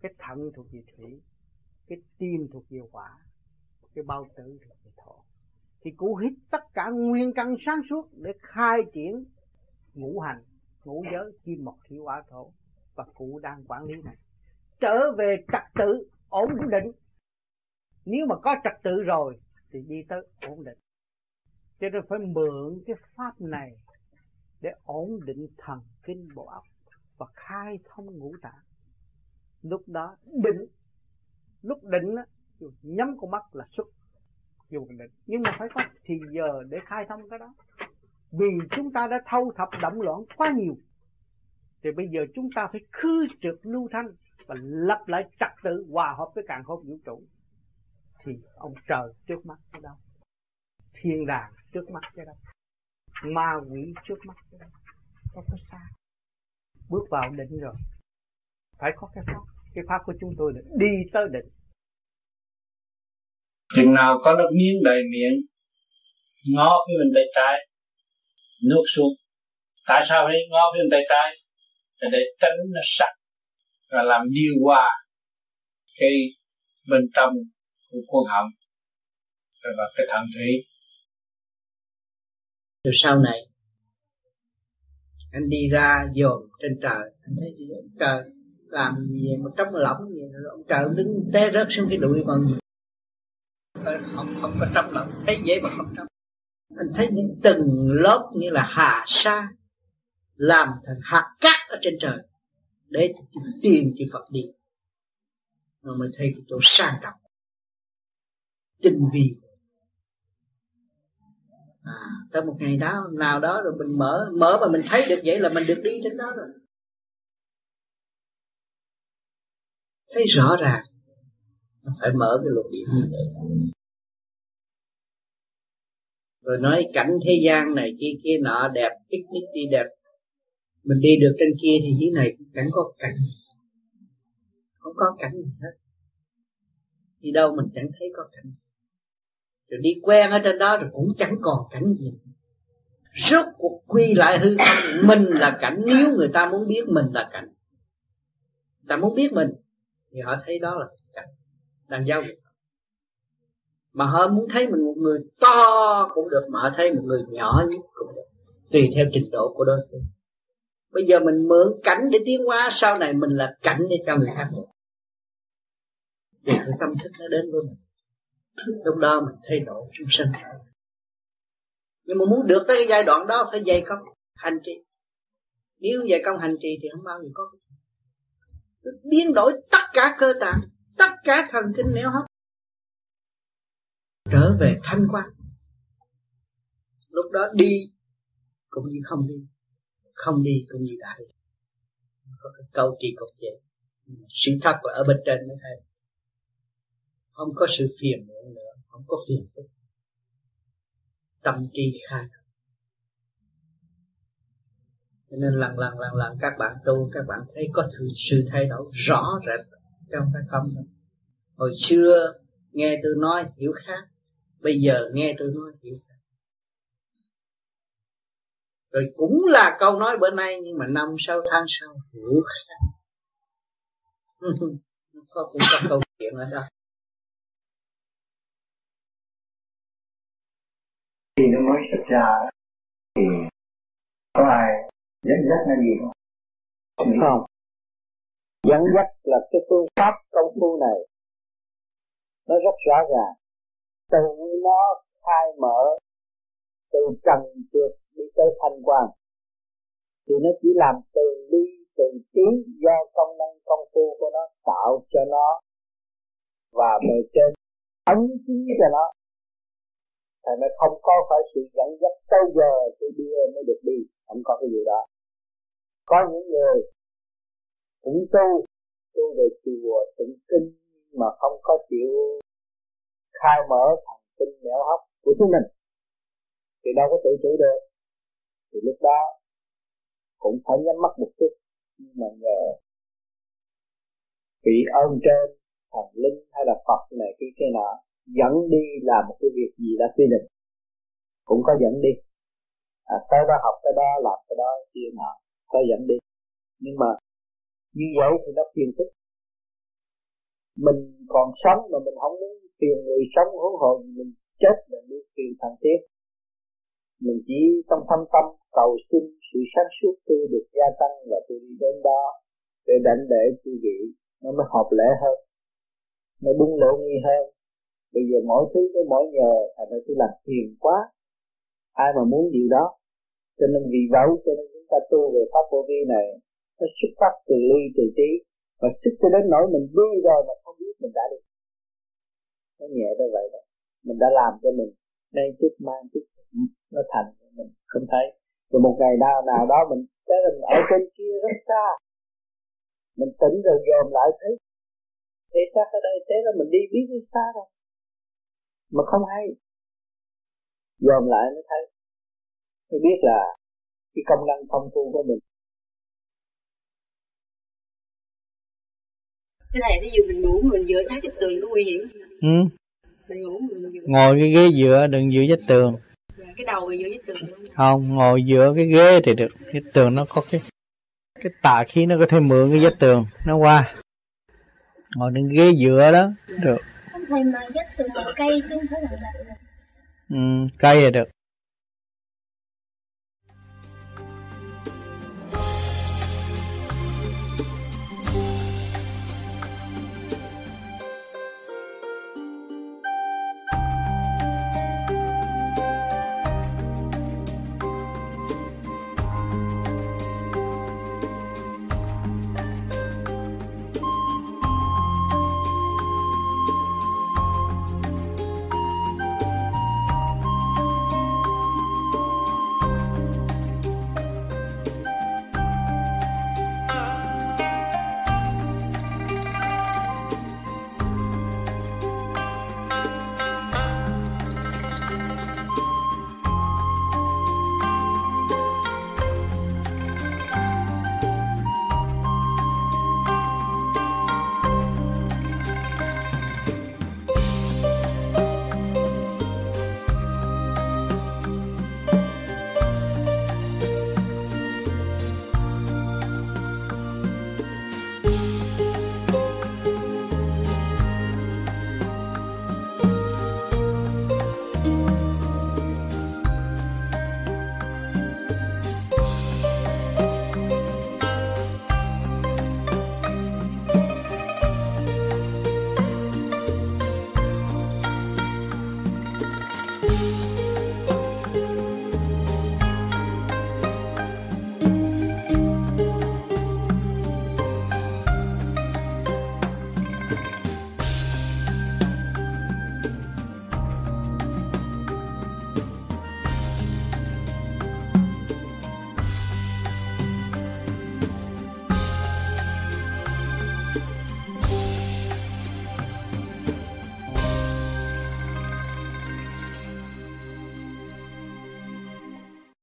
cái thận thuộc về thủy, cái tim thuộc về hỏa cái bao tử thuộc về thổ thì cụ hít tất cả nguyên căn sáng suốt để khai triển ngũ hành, ngũ giới kim mộc thủy hỏa thổ và cụ đang quản lý này. Trở về trật tự ổn định. Nếu mà có trật tự rồi thì đi tới ổn định. Cho nên phải mượn cái pháp này để ổn định thần kinh bộ óc và khai thông ngũ tạng lúc đó định, lúc định á nhắm con mắt là xuất dùng định. Nhưng mà phải có thì giờ để khai thông cái đó. Vì chúng ta đã thâu thập động loạn quá nhiều, thì bây giờ chúng ta phải khư trực lưu thanh và lập lại trật tự hòa hợp với càng khôn vũ trụ. Thì ông trời trước mắt cái đâu thiên đàng trước mắt cái đâu ma quỷ trước mắt cái đâu không có xa. Bước vào định rồi phải có cái pháp cái pháp của chúng tôi là đi tới định chừng nào có nước miếng đầy miệng ngó phía bên tay trái nuốt xuống tại sao phải ngó phía bên tay trái? Là để tránh nó sạch và làm điều hòa cái bên trong của khuôn họng và cái thận thủy. Rồi sau này anh đi ra dồn trên trời anh thấy trời làm gì, mà trong lỏng gì, ông trời đứng té rớt xuống cái đuôi con gì ờ, không không có trong lỏng thấy dễ mà không trong. anh thấy những từng lớp như là hà sa làm thành hạt cát ở trên trời để tìm chư Phật đi. Rồi mới thấy cái chỗ sang trọng. Tinh vi. À tới một ngày đó, nào đó rồi mình mở mở mà mình thấy được vậy là mình được đi đến đó rồi. Thấy rõ ràng. Phải mở cái luật điện như vậy. Rồi nói cảnh thế gian này, kia kia nọ, đẹp picnic đi đẹp. Mình đi được trên kia thì dưới này cũng chẳng có cảnh. Không có cảnh gì hết. Đi đâu mình chẳng thấy có cảnh. Rồi đi quen ở trên đó rồi cũng chẳng còn cảnh gì. Rốt cuộc quy lại hư không. Mình là cảnh. Nếu người ta muốn biết mình là cảnh ta muốn biết mình thì họ thấy đó là cảnh đang giáo dục. Mà họ muốn thấy mình một người to cũng được, mà họ thấy một người nhỏ nhất cũng được. Tùy theo trình độ của đối phương. Bây giờ mình mượn cảnh để tiến hóa, sau này mình là cảnh để cho người khác thì cái tâm thức nó đến với mình. Lúc đó mình thay đổi chúng sinh nhưng mà muốn được tới cái giai đoạn đó phải dày công, hành trì. Nếu dày công hành trì thì không bao giờ có biến đổi tất cả cơ tạng, tất cả thần kinh nẻo hấp trở về thanh quan. Lúc đó đi cũng như không đi không đi cũng như đã đi. Có cái câu kỳ cục vậy. Sự thật là ở bên trên mới thấy. Không có sự phiền muộn nữa, không có phiền phức. Tâm trí khai cho nên lần lần lần lần các bạn tu, các bạn thấy có sự thay đổi rõ rệt trong cái không hồi xưa nghe tôi nói hiểu khác, bây giờ nghe tôi nói hiểu khác. Rồi cũng là câu nói bữa nay, nhưng mà năm sau, tháng sau hiểu khác. Có cũng có câu chuyện ở đó. Thì nó mới xuất ra thì có ai dẫn dắt là gì? Không. Không dẫn dắt là cái phương pháp công phu này. Nó rất rõ ràng. Từ nó khai mở, từ trần trượt đi tới thanh quan. Thì nó chỉ làm từ ly, từ trí do công năng công phu của nó tạo cho nó. Và bề trên, ấn chí cho nó thì nó không có phải sự dẫn dắt tới giờ tôi đưa mới được đi. Không có cái gì đó. Có những người cũng tu tu về chùa tụng kinh mà không có chịu khai mở thần kinh nẻo hấp của chúng mình. Thì đâu có tự chủ được. Thì lúc đó cũng phải nhắm mắt một chút. Nhưng mà nhờ vị ơn trên, thần linh hay là Phật này cái kia nọ dẫn đi làm một cái việc gì đã quy định. Cũng có dẫn đi. À, tới đó học tới đó làm cái đó kia nọ có dẫn đi. Nhưng mà như vậy thì nó phiền phức. Mình còn sống mà mình không muốn phiền người sống huống hồ mình chết là đi phiền thằng tiếp mình chỉ trong thâm tâm cầu xin sự sáng suốt tôi được gia tăng và tôi đi đến đó để đảnh để chư vị. Nó mới hợp lễ hơn. Nó đúng lễ nghi hơn bây giờ mỗi thứ tới mỗi nhờ thành ra tôi làm phiền quá. Ai mà muốn điều đó? Cho nên vì vậy cho nên chúng ta tu về pháp vô vi này, nó xuất phát từ ly, từ trí. Và sức cho đến nỗi mình đi rồi mà không biết mình đã đi. Nó nhẹ tới vậy đó. Mình đã làm cho mình nay chút mang chút nó thành mình. Không thấy. Rồi một ngày nào nào đó mình tới mình ở trên kia rất xa. Mình tỉnh rồi dòm lại thấy. Thế xác ở đây, thế đó mình đi biết đi xa rồi mà không hay. Dòm lại mới thấy. Mới biết là cái công năng phong phu của mình. Cái này ví dụ mình ngủ mình dựa sát cái tường có nguy hiểm. Ừ. mình ngủ mình dựa ngồi cái ghế dựa đừng dựa vách tường. Dạ, cái đầu dựa vách tường không? Ngồi dựa cái ghế thì được. Cái tường nó có cái cái tà khí nó có thể mượn cái vách tường. Nó qua. Ngồi trên ghế dựa đó được thầy mà dắt từ một cây xuống không phải là ừ, cây là được.